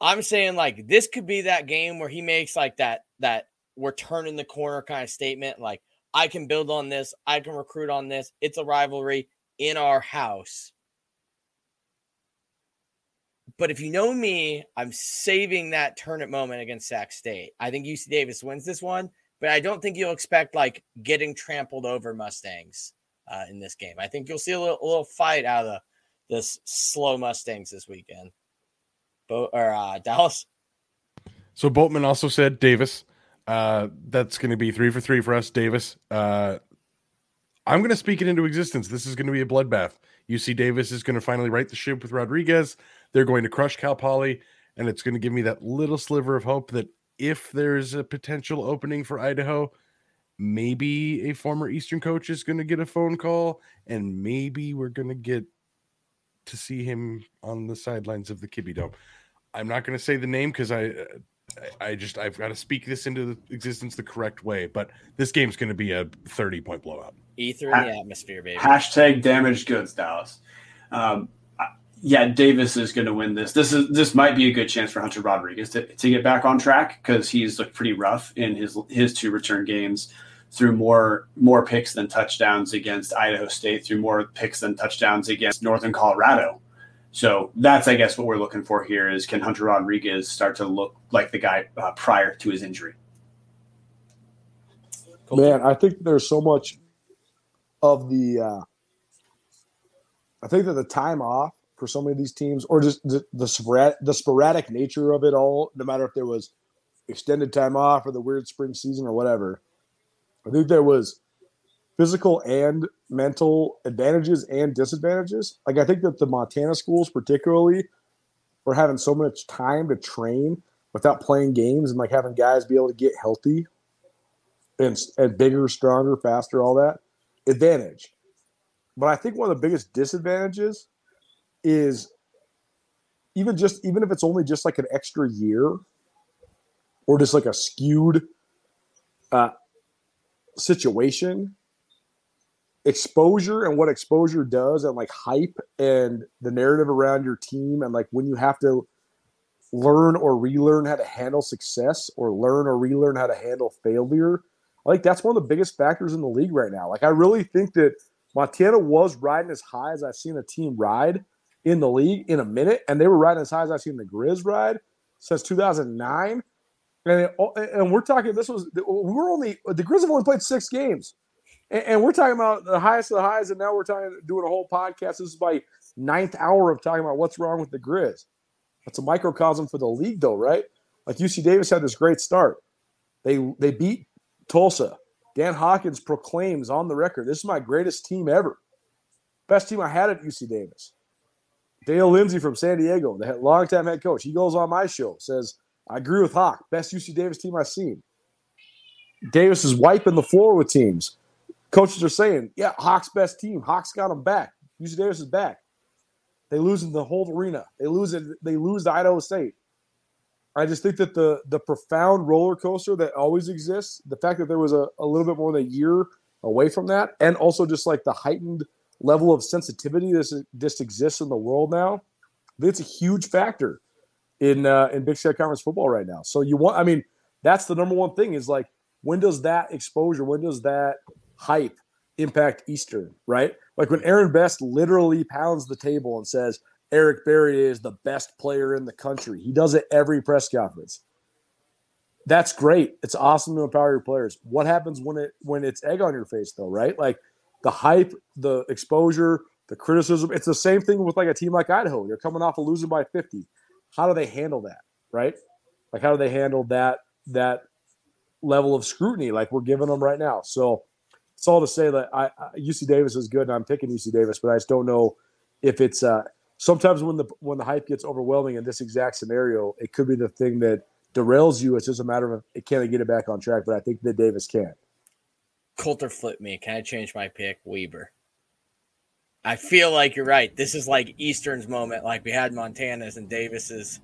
I'm saying like this could be that game where he makes like that that we're turning the corner kind of statement. Like I can build on this, I can recruit on this. It's a rivalry in our house. But if you know me, I'm saving that turn it moment against Sac State. I think UC Davis wins this one, but I don't think you'll expect like getting trampled over Mustangs uh, in this game. I think you'll see a little, a little fight out of this slow Mustangs this weekend. Bo- or uh, Dallas. So Boatman also said Davis. Uh, that's going to be three for three for us, Davis. Uh, I'm going to speak it into existence. This is going to be a bloodbath. UC Davis is going to finally right the ship with Rodriguez. They're going to crush Cal Poly, and it's going to give me that little sliver of hope that if there's a potential opening for Idaho, maybe a former Eastern coach is going to get a phone call, and maybe we're going to get to see him on the sidelines of the Kibbie Dome. I'm not going to say the name because I, I just I've got to speak this into existence the correct way. But this game's going to be a 30 point blowout. Ether in the atmosphere, baby. Hashtag damaged goods, Dallas. Um, yeah, Davis is going to win this. This is this might be a good chance for Hunter Rodriguez to, to get back on track because he's looked pretty rough in his his two return games through more more picks than touchdowns against Idaho State, through more picks than touchdowns against Northern Colorado. So that's, I guess, what we're looking for here is can Hunter Rodriguez start to look like the guy uh, prior to his injury? Man, I think there's so much of the. Uh, I think that the time off for so many of these teams, or just the the sporadic, the sporadic nature of it all, no matter if there was extended time off or the weird spring season or whatever, I think there was physical and mental advantages and disadvantages. Like I think that the Montana schools, particularly, were having so much time to train without playing games and like having guys be able to get healthy and, and bigger, stronger, faster, all that advantage. But I think one of the biggest disadvantages is even just even if it's only just like an extra year or just like a skewed uh, situation exposure and what exposure does and like hype and the narrative around your team and like when you have to learn or relearn how to handle success or learn or relearn how to handle failure I think that's one of the biggest factors in the league right now. Like i really think that montana was riding as high as i've seen a team ride in the league in a minute and they were riding as high as i've seen the grizz ride since 2009 and, it, and we're talking this was we're only the grizz have only played six games and, and, we're talking about the highest of the highs, and now we're talking doing a whole podcast. This is my ninth hour of talking about what's wrong with the Grizz. That's a microcosm for the league, though, right? Like UC Davis had this great start. They they beat Tulsa. Dan Hawkins proclaims on the record, "This is my greatest team ever, best team I had at UC Davis." Dale Lindsey from San Diego, the longtime head coach, he goes on my show, says, "I agree with Hawk, best UC Davis team I've seen." Davis is wiping the floor with teams coaches are saying, yeah, Hawks best team. Hawks got them back. UC Davis is back. They lose in the whole arena. They lose it. They lose to Idaho State. I just think that the the profound roller coaster that always exists, the fact that there was a, a little bit more than a year away from that, and also just like the heightened level of sensitivity that this exists in the world now, it's a huge factor in uh, in Big Sky Conference football right now. So you want, I mean, that's the number one thing is like when does that exposure, when does that hype impact Eastern, right? Like when Aaron Best literally pounds the table and says, Eric Barriere is the best player in the country. He does it every press conference. That's great. It's awesome to empower your players. What happens when it when it's egg on your face though, right? Like the hype, the exposure, the criticism. It's the same thing with like a team like Idaho. They're coming off a losing by 50. How do they handle that, right? Like how do they handle that that level of scrutiny like we're giving them right now? So it's all to say that I, I, UC Davis is good, and I'm picking UC Davis, but I just don't know if it's uh, sometimes when the when the hype gets overwhelming in this exact scenario, it could be the thing that derails you. It's just a matter of it can not get it back on track, but I think that Davis can. Colter flip me. Can I change my pick? Weber. I feel like you're right. This is like Eastern's moment, like we had Montana's and Davis's.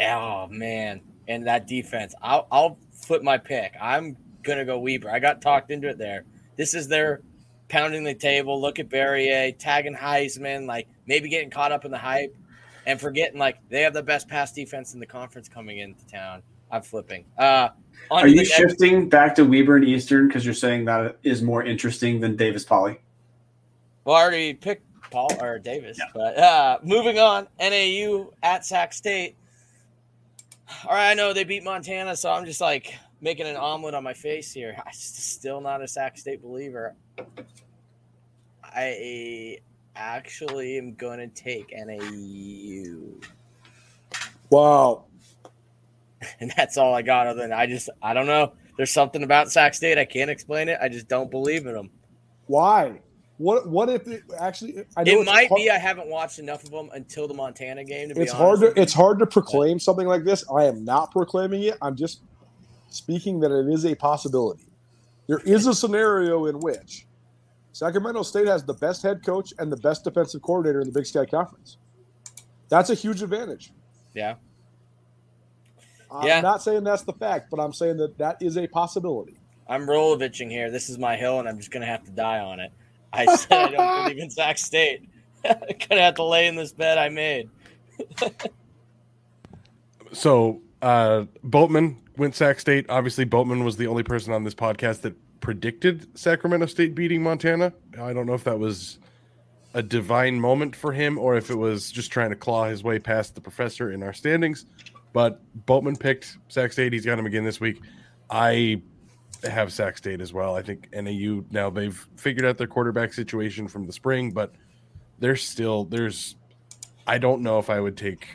Oh man, and that defense. I'll I'll flip my pick. I'm gonna go Weber. I got talked into it there. This is their pounding the table. Look at Barriere, tagging Heisman, like maybe getting caught up in the hype. and forgetting like they have the best pass defense in the conference coming into town. I'm flipping. Uh, Are you shifting back to Weber and Eastern because you're saying that is more interesting than Davis Poly? Well, I already picked Paul or Davis, yeah. but uh, moving on. NAU at Sac State. All right, I know they beat Montana, so I'm just like making an omelet on my face here. I'm still not a Sac State believer. I actually am going to take NAU. Wow. And that's all I got. Other than I just, I don't know. There's something about Sac State. I can't explain it. I just don't believe in them. Why? What What if it actually? I know it might hard, be. I haven't watched enough of them until the Montana game. To be it's hard to it's hard to proclaim something like this. I am not proclaiming it. I'm just speaking that it is a possibility. There is a scenario in which Sacramento State has the best head coach and the best defensive coordinator in the Big Sky Conference. That's a huge advantage. Yeah. I'm yeah. not saying that's the fact, but I'm saying that that is a possibility. I'm Rolovicing here. This is my hill, and I'm just going to have to die on it. I said I don't believe in Sac State. I'm gonna have to lay in this bed I made. so uh Boatman went Sac State. Obviously, Boatman was the only person on this podcast that predicted Sacramento State beating Montana. I don't know if that was a divine moment for him or if it was just trying to claw his way past the professor in our standings. But Boatman picked Sac State. He's got him again this week. I have Sac State as well. I think NAU now they've figured out their quarterback situation from the spring, but there's still there's I don't know if I would take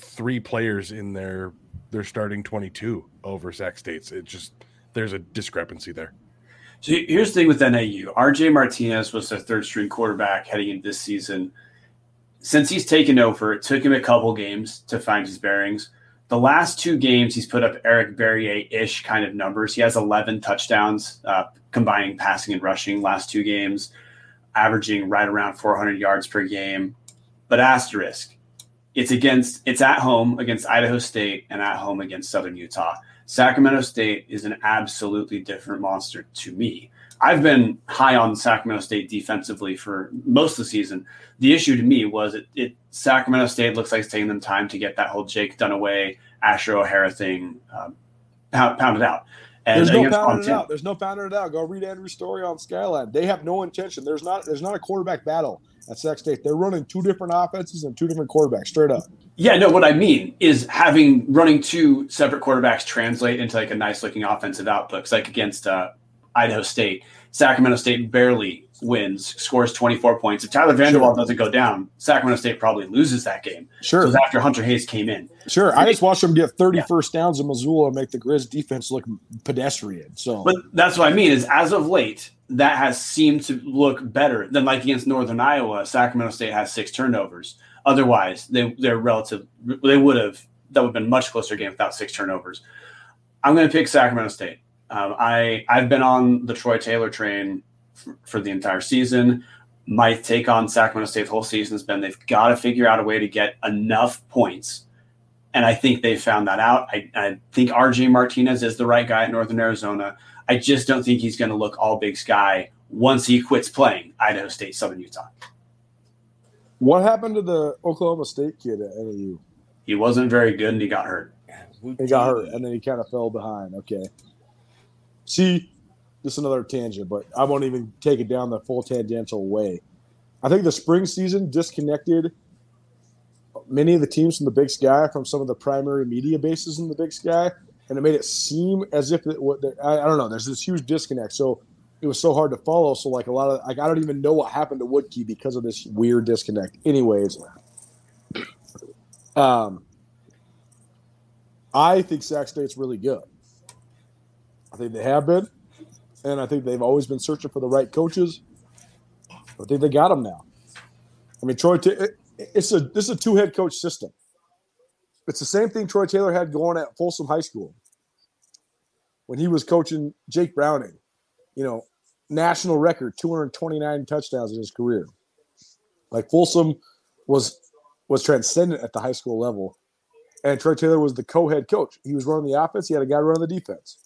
three players in their their starting 22 over Sac State's. It just there's a discrepancy there. So here's the thing with NAU. RJ Martinez was their third string quarterback heading into this season. Since he's taken over, it took him a couple games to find his bearings the last two games, he's put up Eric Barriere ish kind of numbers. He has 11 touchdowns, uh, combining passing and rushing last two games, averaging right around 400 yards per game. But asterisk, it's against it's at home against Idaho State and at home against Southern Utah. Sacramento State is an absolutely different monster to me. I've been high on Sacramento State defensively for most of the season. The issue to me was it, it Sacramento State looks like it's taking them time to get that whole Jake Dunniway, Asher O'Hara thing um, pounded out. And there's no pounding it out. There's no pounding it out. Go read Andrew's story on Skyline. They have no intention. There's not. There's not a quarterback battle at Sac State. They're running two different offenses and two different quarterbacks straight up. Yeah, no. What I mean is having running two separate quarterbacks translate into like a nice looking offensive output. Like against uh, Idaho State. Sacramento State barely wins, scores 24 points. If Tyler Vander Waal doesn't go down, Sacramento State probably loses that game. Sure. So after Hunter Hayes came in. Sure. I just watched them get 30 yeah. first downs in Missoula and make the Grizz defense look pedestrian. So But that's what I mean is as of late, that has seemed to look better than like against Northern Iowa. Sacramento State has six turnovers. Otherwise, they they're relative they would have that would have been much closer game without six turnovers. I'm going to pick Sacramento State. Um, I I've been on the Troy Taylor train for, for the entire season. My take on Sacramento State the whole season has been they've got to figure out a way to get enough points, and I think they found that out. I, I think RJ Martinez is the right guy at Northern Arizona. I just don't think he's going to look all Big Sky once he quits playing Idaho State, Southern Utah. What happened to the Oklahoma State kid at NAU? He wasn't very good and he got hurt. He got hurt and then he kind of fell behind. Okay. See, just another tangent, but I won't even take it down the full tangential way. I think the spring season disconnected many of the teams from the Big Sky from some of the primary media bases in the Big Sky, and it made it seem as if it. I, I don't know. There's this huge disconnect, so it was so hard to follow. So like a lot of like I don't even know what happened to Woodkey because of this weird disconnect. Anyways, um, I think Sac State's really good. I think they have been, and I think they've always been searching for the right coaches. I think they got them now. I mean, Troy, it's a this is a two head coach system. It's the same thing Troy Taylor had going at Folsom High School when he was coaching Jake Browning. You know, national record, 229 touchdowns in his career. Like Folsom was was transcendent at the high school level, and Troy Taylor was the co-head coach. He was running the offense. He had a guy running the defense.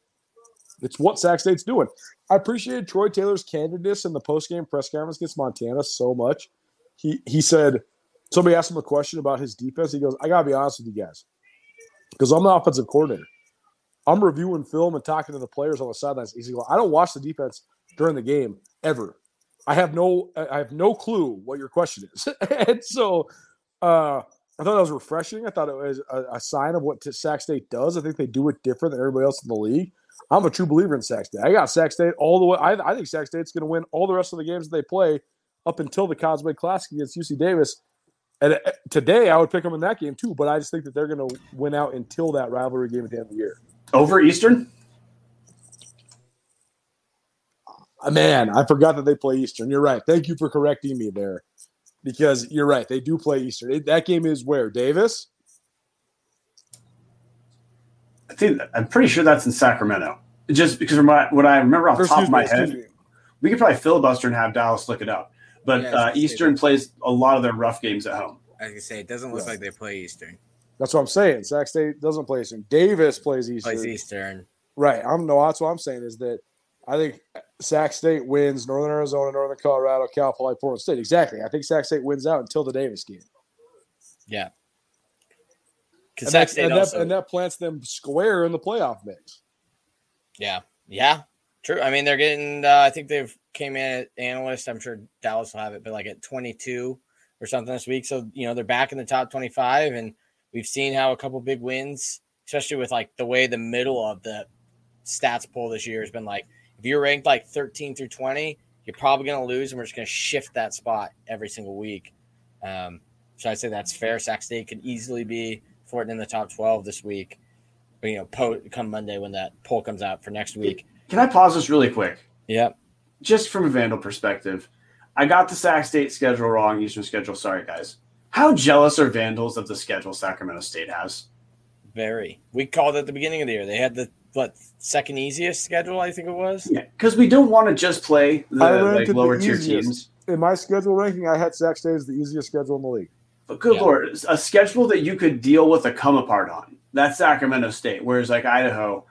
It's what Sac State's doing. I appreciated Troy Taylor's candidness in the post-game press conference against Montana so much. He he said, somebody asked him a question about his defense. He goes, I gotta be honest with you guys. Because I'm the offensive coordinator. I'm reviewing film and talking to the players on the sidelines. He's going, I don't watch the defense during the game ever. I have no I have no clue what your question is. and so uh I thought that was refreshing. I thought it was a, a sign of what Sac State does. I think they do it different than everybody else in the league. I'm a true believer in Sac State. I got Sac State all the way. I, I think Sac State's going to win all the rest of the games that they play up until the Causeway Classic against UC Davis. And uh, today, I would pick them in that game too. But I just think that they're going to win out until that rivalry game at the end of the year. Over Eastern? Uh, man, I forgot that they play Eastern. You're right. Thank you for correcting me there because you're right. They do play Eastern. It, that game is where Davis. I think I'm pretty sure that's in Sacramento. Just because from what I remember off the top of my me, head, we could probably filibuster and have Dallas look it up. But yeah, uh, Eastern plays a lot of their rough games at home. I can say it doesn't look yeah. like they play Eastern. That's what I'm saying. Sac State doesn't play Eastern. Davis plays Eastern. Plays Eastern. Right. I'm no. That's what I'm saying is that I think Sac State wins Northern Arizona, Northern Colorado, Cal Poly, Portland State. Exactly. I think Sac State wins out until the Davis game. Yeah. And, Sac State and, also, and that plants them square in the playoff mix. Yeah. Yeah. True. I mean, they're getting. Uh, I think they've came in at analyst. I'm sure Dallas will have it, but like at 22 or something this week. So you know they're back in the top 25, and we've seen how a couple big wins, especially with like the way the middle of the stats poll this year has been like if you're ranked like 13 through 20, you're probably going to lose, and we're just going to shift that spot every single week. Um, so I'd say that's fair. Sac State could easily be for it in the top 12 this week. But, you know, po- come Monday when that poll comes out for next week. Can I pause this really quick? Yeah. Just from a Vandal perspective, I got the Sac State schedule wrong, Eastern schedule. Sorry, guys. How jealous are Vandals of the schedule Sacramento State has? Very. We called at the beginning of the year. They had the what second easiest schedule, I think it was. Yeah, because we don't want to just play the like, lower the tier teams. In my schedule ranking, I had Sac State as the easiest schedule in the league. But good yeah. lord, a schedule that you could deal with a come apart on. That's Sacramento State. Whereas like Idaho,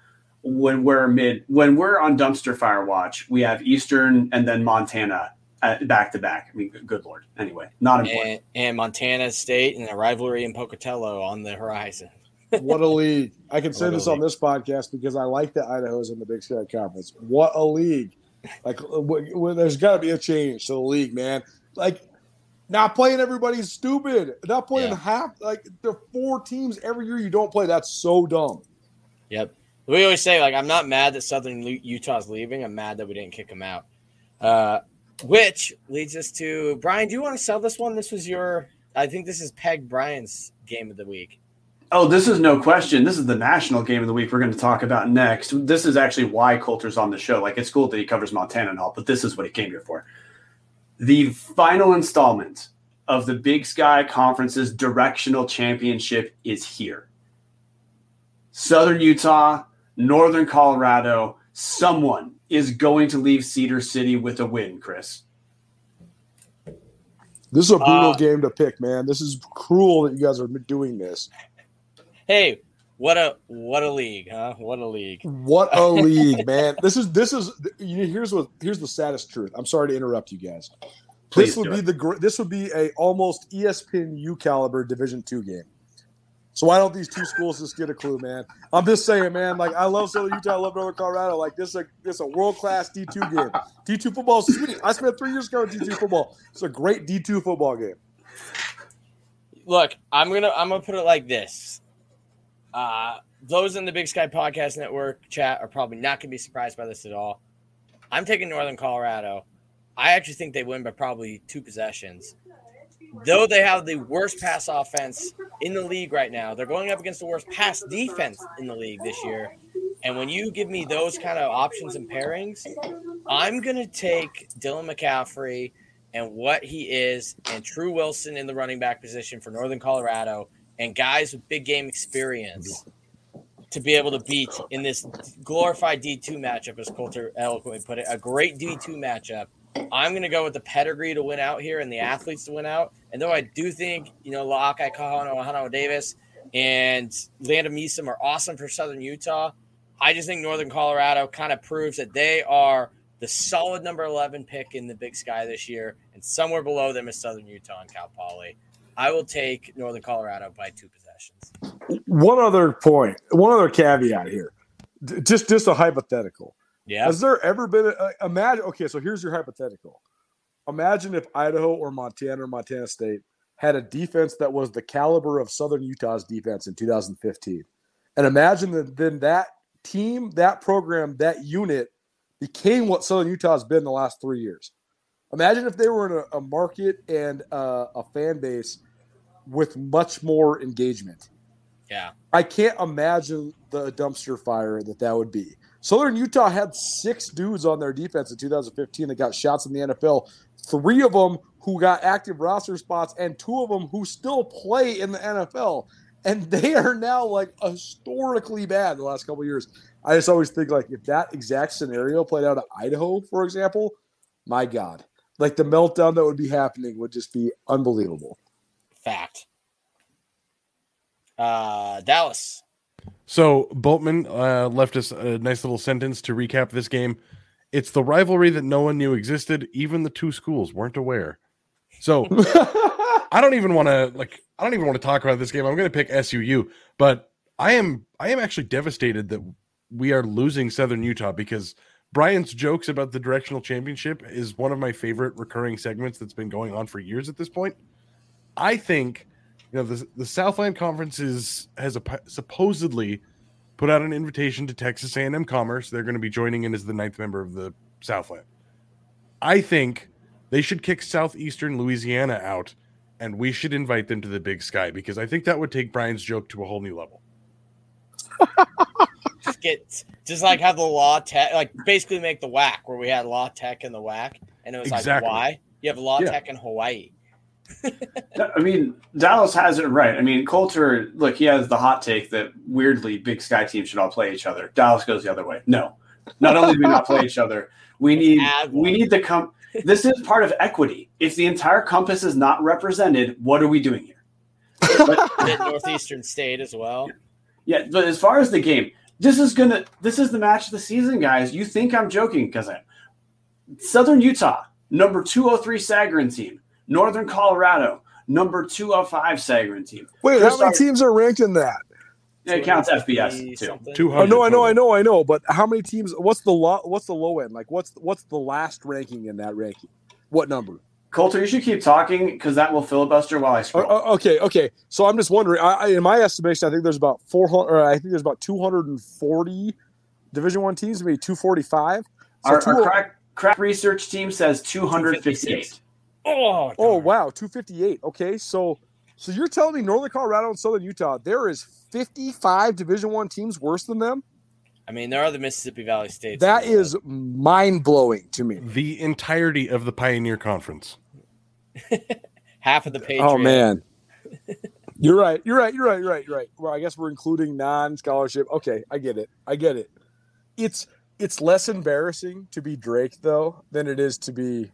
when we're mid, when we're on dumpster fire watch, we have Eastern and then Montana uh, back to back. I mean, good lord. Anyway, not important. And, and Montana State and a rivalry in Pocatello on the horizon what a league! I can say this on this podcast because I like the Idaho's in the Big Sky Conference. What a league! Like, uh, w- w- there's got to be a change to the league, man. Like, not playing everybody's stupid. Not playing yeah. half. Like, there are four teams every year you don't play. That's so dumb. Yep. We always say like, I'm not mad that Southern Utah's leaving. I'm mad that we didn't kick them out. Uh, which leads us to Brian. Do you want to sell this one? This was your. I think this is Peg Brian's game of the week. Oh, this is no question. This is the national game of the week we're going to talk about next. This is actually why Colter's on the show. Like, it's cool that he covers Montana and all, but this is what he came here for. The final installment of the Big Sky Conference's directional championship is here. Southern Utah, Northern Colorado, someone is going to leave Cedar City with a win, Chris. This is a brutal uh, game to pick, man. This is cruel that you guys are doing this. Hey, what a what a league, huh? What a league. What a league, man. This is this is here's what here's the saddest truth. I'm sorry to interrupt you guys. Please this would be it. the this would be a almost ESPN U caliber Division two game. So why don't these two schools just get a clue, man? I'm just saying, man. Like I love Southern Utah, I love Northern Colorado. Like this is a this is a world class D two game. D two football is sweet. I spent three years going D two football. It's a great D two football game. Look, I'm gonna I'm gonna put it like this. Uh, those in the Big Sky Podcast Network chat are probably not to be surprised by this at all. I'm taking Northern Colorado. I actually think they win by probably two possessions. Though they have the worst pass offense in the league right now, they're going up against the worst pass defense in the league this year. And when you give me those kind of options and pairings, I'm going to take Dylan McCaffrey and what he is and True Wilson in the running back position for Northern Colorado and guys with big game experience to be able to beat in this glorified D2 matchup, as Colter eloquently put it, a great D2 matchup. I'm going to go with the pedigree to win out here and the athletes to win out. And though I do think, you know, La'akai Kahano, Hano Davis, and Landon Measom are awesome for Southern Utah, I just think Northern Colorado kind of proves that they are the solid number 11 pick in the Big Sky this year, and somewhere below them is Southern Utah and Cal Poly. I will take Northern Colorado by two possessions. One other point, one other caveat here, just just a hypothetical. Yeah. Has there ever been a, a- imagine? Okay, so here's your hypothetical. Imagine if Idaho or Montana or Montana State had a defense that was the caliber of Southern Utah's defense in 2015, and imagine that then that team, that program, that unit became what Southern Utah's been the last three years. Imagine if they were in a, a market and uh, a fan base with much more engagement. Yeah. I can't imagine the dumpster fire that that would be. Southern Utah had six dudes on their defense in 2015 that got shots in the NFL. Three of them who got active roster spots, and two of them who still play in the NFL. And they are now like historically bad the last couple years. I just always think like if that exact scenario played out at Idaho, for example, my God, like the meltdown that would be happening would just be unbelievable. Fact. Uh, Dallas. So Boatman uh, left us a nice little sentence to recap this game. It's the rivalry that no one knew existed. Even the two schools weren't aware. So I don't even want to like. I don't even want to talk about this game. I'm going to pick SUU, but I am. I am actually devastated that we are losing Southern Utah because Brian's jokes about the directional championship is one of my favorite recurring segments that's been going on for years at this point. I think you know the the Southland Conference is has a, supposedly put out an invitation to Texas A&M Commerce. They're going to be joining in as the ninth member of the Southland. I think they should kick Southeastern Louisiana out, and we should invite them to the Big Sky because I think that would take Brian's joke to a whole new level. Just get just like have the La Tech like basically make the WAC where we had La Tech in the WAC and it was Exactly. like why? You have law Yeah. tech in Hawaii. I mean, Dallas has it right. I mean, Colter, look, he has the hot take that weirdly Big Sky teams should all play each other. Dallas goes the other way. No, not only do we not play each other, we need we need the com- This is part of equity. If the entire compass is not represented, what are we doing here? But, Northeastern State as well. yeah, but as far as the game, this is gonna this is the match of the season, guys. You think I'm joking because I'm Southern Utah, number 203 Sagarin team. Northern Colorado, number 205 Sagarin team. Wait, Chris how many Ar- teams are ranked in that? It counts FBS too. something. Two I know, I know, I know, I know. But how many teams? What's the low? What's the low end? Like, what's what's the last ranking in that ranking? What number? Colter, you should keep talking because that will filibuster while I Uh, scroll. uh, okay, okay. So I'm just wondering. I, I, in my estimation, I think there's about 400. Or I think there's about 240 Division One teams, maybe 245. So our, two- our crack, crack research team says 258. Oh, oh wow, 258. Okay, so so you're telling me Northern Colorado and Southern Utah, there is 55 Division One teams worse than them? I mean, there are the Mississippi Valley states. That is mind blowing to me. The entirety of the Pioneer Conference. half of the Patriots. Oh man. You're right. You're right. You're right. You're right. You're right. Well, I guess we're including non-scholarship. Okay, I get it. I get it. It's it's less embarrassing to be Drake though than it is to be.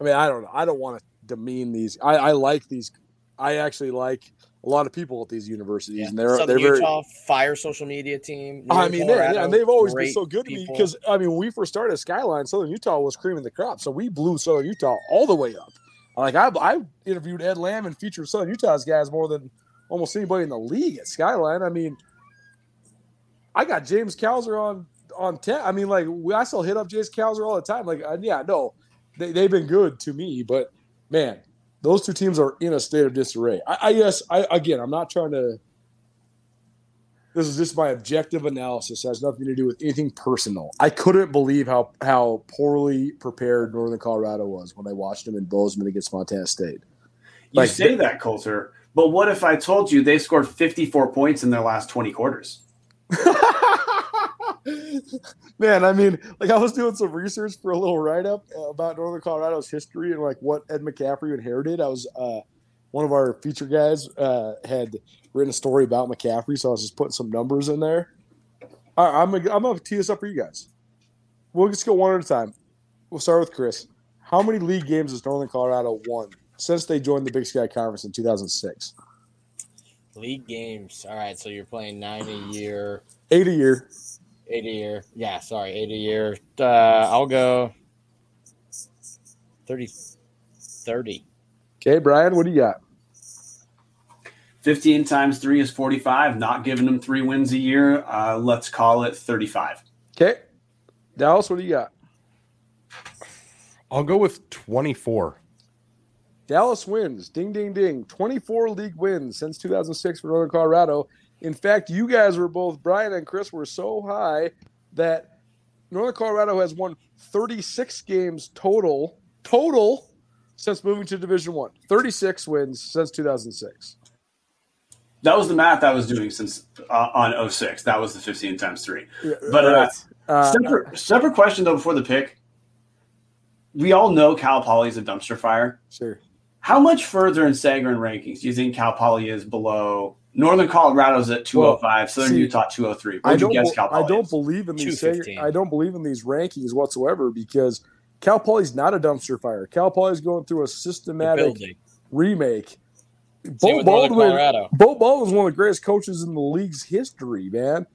I mean, I don't know. I don't want to demean these. I, I like these. I actually like a lot of people at these universities, Yeah. and they're Southern they're very. Utah Fire social media team. I mean, yeah, and they've always been so good to me because I mean, when we first started Skyline, Southern Utah was creaming the crop, so we blew Southern Utah all the way up. Like I, I interviewed Ed Lamb and featured Southern Utah's guys more than almost anybody in the league at Skyline. I mean, I got James Cowser on on ten. I mean, like we, I still hit up James Cowser all the time. Like, uh, yeah, no, they they've been good to me, but man, those two teams are in a state of disarray. I, I guess I again, I'm not trying to. This is just my objective analysis. It has nothing to do with anything personal. I couldn't believe how how poorly prepared Northern Colorado was when I watched them in Bozeman against Montana State. You Like, say that, Colter, but what if I told you they scored 54 points in their last 20 quarters? Man, I mean, like I was doing some research for a little write up about Northern Colorado's history and like what Ed McCaffrey inherited. I was uh, one of our feature guys uh, had written a story about McCaffrey, so I was just putting some numbers in there. All right, I'm gonna, I'm gonna tee this up for you guys. We'll just go one at a time. We'll start with Chris. How many league games has Northern Colorado won since they joined the Big Sky Conference in 2006? league games. All right, so you're playing nine a year, Eight a year. Eight a year. Yeah, sorry, eight a year. Uh, I'll go 30. 30. Okay, Brian, what do you got? 15 times three is 45. Not giving them three wins a year. Uh, let's call it 35. Okay. Dallas, what do you got? I'll go with 24. Dallas wins. Ding, ding, ding. 24 league wins since 2006 for Northern Colorado. In fact, you guys were both, Brian and Chris, were so high that Northern Colorado has won 36 games total, total since moving to Division One. 36 wins since 2006. That was the math I was doing since uh, on 06. That was the 15 times three. But, uh. Uh, Separate, separate question though before the pick. We all know Cal Poly is a dumpster fire. sure. How much further in Sagarin rankings do you think Cal Poly is below Northern Colorado's at 205, Southern see, Utah 203? I What would you don't. guess Cal I don't is? believe in these. 215. I don't believe in these rankings whatsoever because Cal Poly's not a dumpster fire. Cal Poly's going through a systematic remake. Beau with Northern Baldwin, Colorado. Beau Baldwin's one of the greatest coaches in the league's history, man.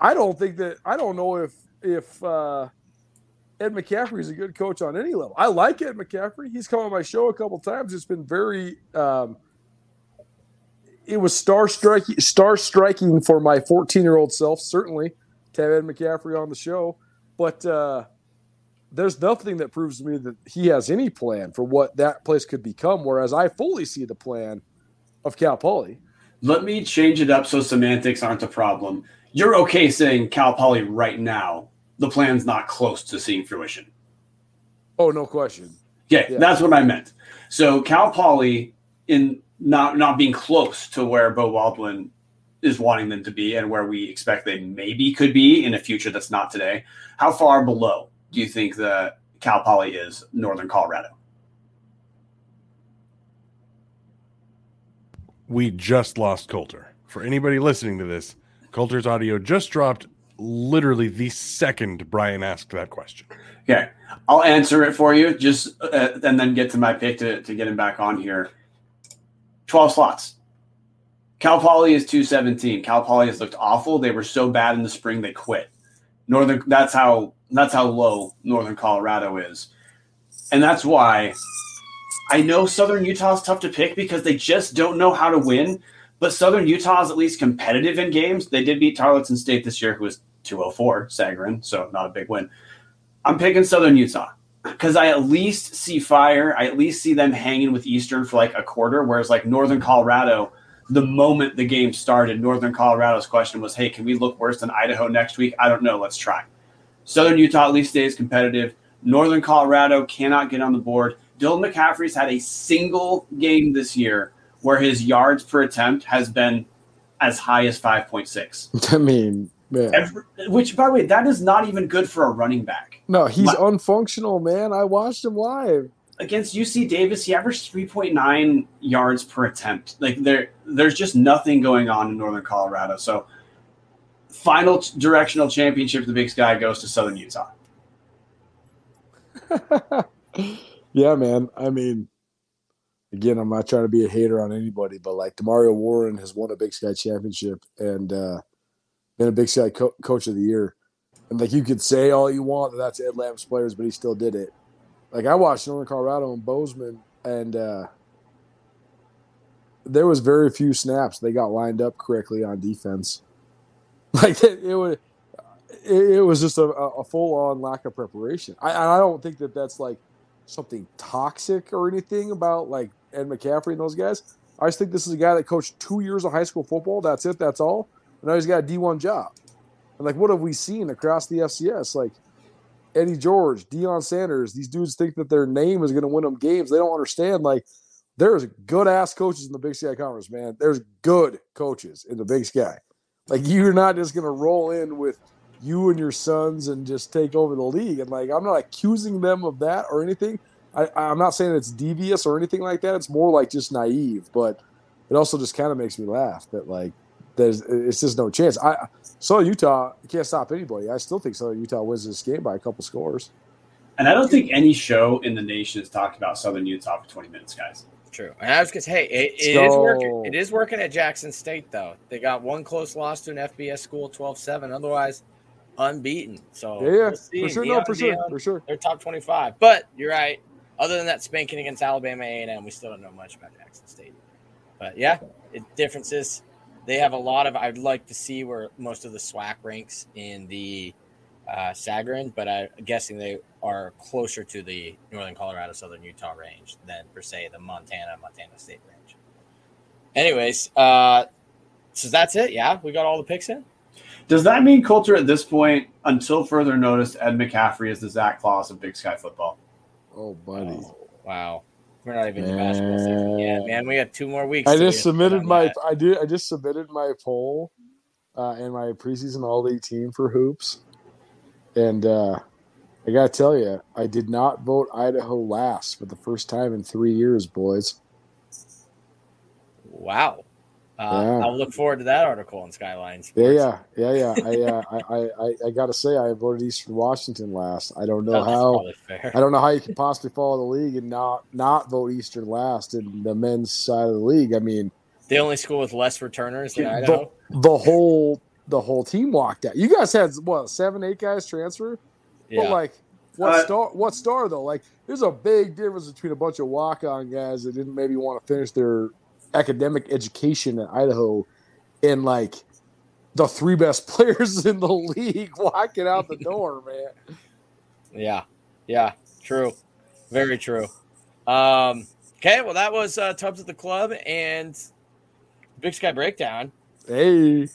I don't think that I don't know if if uh, Ed McCaffrey is a good coach on any level. I like Ed McCaffrey. He's come on my show a couple times. It's been very um, it was star striking star striking for my 14 year old self, certainly, to have Ed McCaffrey on the show. But uh, there's nothing that proves to me that he has any plan for what that place could become. Whereas I fully see the plan of Cal Poly. Let me change it up so semantics aren't a problem. You're okay saying Cal Poly right now. The plan's not close to seeing fruition. Oh, no question. Yeah, Yeah. that's what I meant. So Cal Poly in not not being close to where Beau Baldwin is wanting them to be and where we expect they maybe could be in a future that's not today. How far below do you think that Cal Poly is Northern Colorado? We just lost Colter. For anybody listening to this, Colter's audio just dropped literally the second Brian asked that question. Okay, I'll answer it for you, just uh, and then get to my pick to, to get him back on here. Twelve slots. Cal Poly is two seventeen. Cal Poly has looked awful. They were so bad in the spring they quit. Northern. That's how. That's how low Northern Colorado is, and that's why I know Southern Utah is tough to pick because they just don't know how to win. But Southern Utah is at least competitive in games. They did beat Tarleton State this year, who was 204 Sagarin, so not a big win. I'm picking Southern Utah because I at least see fire. I at least see them hanging with Eastern for like a quarter, whereas like Northern Colorado, the moment the game started, Northern Colorado's question was, "Hey, can we look worse than Idaho next week?" I don't know. Let's try. Southern Utah at least stays competitive. Northern Colorado cannot get on the board. Dylan McCaffrey's had a single game this year where his yards per attempt has been as high as 5.6. I mean. Every, which, by the way, that is not even good for a running back. No, he's My- unfunctional, man. I watched him live. Against UC Davis, he averaged 3.9 yards per attempt. Like there, there's just nothing going on in Northern Colorado. So, final t- directional championship the Big Sky goes to Southern Utah. yeah, man. I mean, again, I'm not trying to be a hater on anybody, but like Demario Warren has won a Big Sky championship and uh, been a Big Sky co- coach of the year. And like you could say all you want that that's Ed Lamb's players, but he still did it. Like I watched Northern Colorado and Bozeman, and uh, there was very few snaps they got lined up correctly on defense. Like it, it was, it, it was just a, a full on lack of preparation. I, I don't think that that's like something toxic or anything about like Ed McCaffrey and those guys. I just think this is a guy that coached two years of high school football. That's it. That's all. And now he's got a D one job. And like, what have we seen across the FCS? Like Eddie George, Deion Sanders. These dudes think that their name is going to win them games. They don't understand. Like, there's good ass coaches in the Big Sky Conference, man. There's good coaches in the Big Sky. Like, you're not just going to roll in with you and your sons and just take over the league. And like, I'm not accusing them of that or anything. I, I'm not saying it's devious or anything like that. It's more like just naive, but it also just kind of makes me laugh that like there's it's just no chance. I Southern Utah can't stop anybody. I still think Southern Utah wins this game by a couple scores. And I don't think any show in the nation has talked about Southern Utah for 20 minutes, guys. True. And I was gonna say, hey, it, it Let's is working. It is working at Jackson State though. They got one close loss to an FBS school, 12-7. Otherwise, unbeaten. So Yeah, yeah, we'll for sure. No, for sure, Dion, for sure. They're top twenty-five. But you're right. Other than that spanking against Alabama A and M, we still don't know much about Jackson State. But yeah, it differences. They have a lot of. I'd like to see where most of the SWAC ranks in the uh, Sagarin, but I'm guessing they are closer to the Northern Colorado, Southern Utah range than per se the Montana, Montana State range. Anyways, uh, so that's it. Yeah, we got all the picks in. Does that mean Colter at this point, until further notice, Ed McCaffrey is the Zac Claus of Big Sky football? Oh, buddy. Oh, wow. We're not even in basketball season yet, man. We got two more weeks. I just submitted my that. I did I just submitted my poll uh in my preseason all day team for hoops. And uh I gotta tell you, I did not vote Idaho last for the first time in three years, boys. Wow. Uh, Yeah. I'll look forward to that article on Skyline Yeah, Sports. yeah, yeah, yeah. I, uh, I, I, I, I gotta say, I voted Eastern Washington last. I don't know Oh, how. I don't know how you can possibly follow the league and not not vote Eastern last in the men's side of the league. I mean, The only school with less returners than the, Idaho. the whole the whole team walked out. You guys had what seven, eight guys transfer? But Yeah. like, what Uh, star? What star though? Like, there's a big difference between a bunch of walk-on guys that didn't maybe want to finish their academic education at Idaho, and like the three best players in the league walking out the door, man. Yeah. Yeah. True. Very true. Um, okay. Well, that was uh, Tubbs at the Club and Big Sky Breakdown. Hey,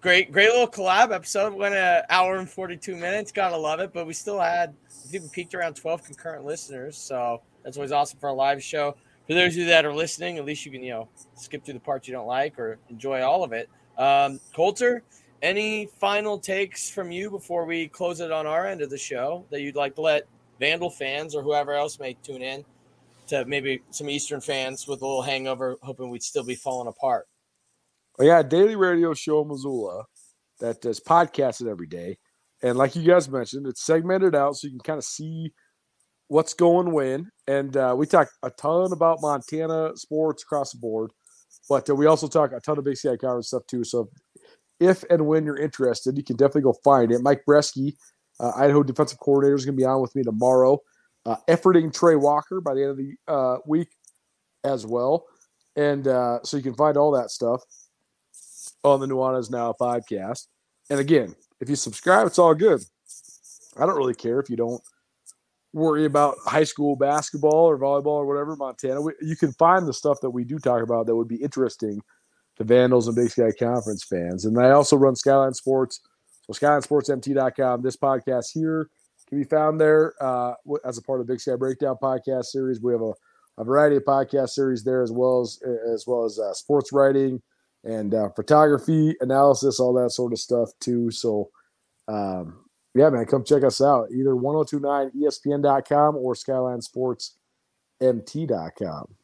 Great, great little collab episode. Went an hour and 42 minutes. Gotta love it. But we still had, I think we peaked around 12 concurrent listeners. So that's always awesome for a live show. For those of you that are listening, at least you can, you know, skip through the parts you don't like or enjoy all of it. Um, Colter, any final takes from you before we close it on our end of the show that you'd like to let Vandal fans or whoever else may tune in to maybe some Eastern fans with a little hangover, hoping we'd still be falling apart? Oh yeah, daily radio show Missoula that does podcasted every day. And like you guys mentioned, it's segmented out so you can kind of see what's going when. And uh, we talk a ton about Montana sports across the board, but uh, we also talk a ton of Big Sky Conference stuff too. So if and when you're interested, you can definitely go find it. Mike Breske, uh, Idaho defensive coordinator, is going to be on with me tomorrow. Uh, efforting Tre Walker by the end of the uh, week as well. And uh, so you can find all that stuff on the Nuanez Now podcast. And again, if you subscribe, it's all good. I don't really care if you don't worry about high school basketball or volleyball or whatever, Montana. We, you can find the stuff that we do talk about that would be interesting to Vandals and Big Sky Conference fans. And I also run Skyline Sports. So SkylineSportsMT.com. This podcast here can be found there uh, as a part of Big Sky Breakdown podcast series. We have a, a variety of podcast series there as well as as well as uh, sports writing and uh, photography analysis, all that sort of stuff too. So, um, yeah, man, come check us out either 1029ESPN.com or SkylineSportsMT.com.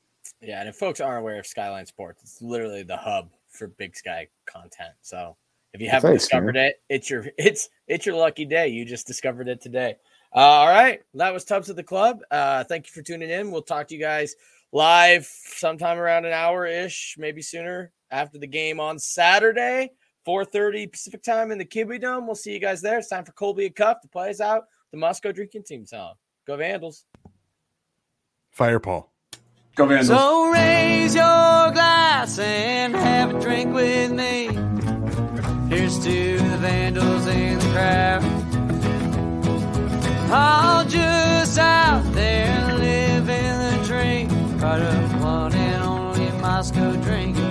Yeah, and if folks aren't aware of Skyline Sports, it's literally the hub for Big Sky content. So if you haven't Thanks, discovered it, it's your it's it's your lucky day. You just discovered it today. Uh, all right, that was Tubbs of the Club. Uh, thank you for tuning in. We'll talk to you guys live sometime around an hour ish, maybe sooner after the game on Saturday, 4.30 Pacific time in the Kibbie Dome. We'll see you guys there. It's time for Colby and Cuff to play us out. The Moscow Drinking Team song. Go Vandals. Fire Paul. Go Vandals. So raise your glass and have a drink with me. Here's to the Vandals and the craft. All just out there living the dream. Part of one and only Moscow drinking.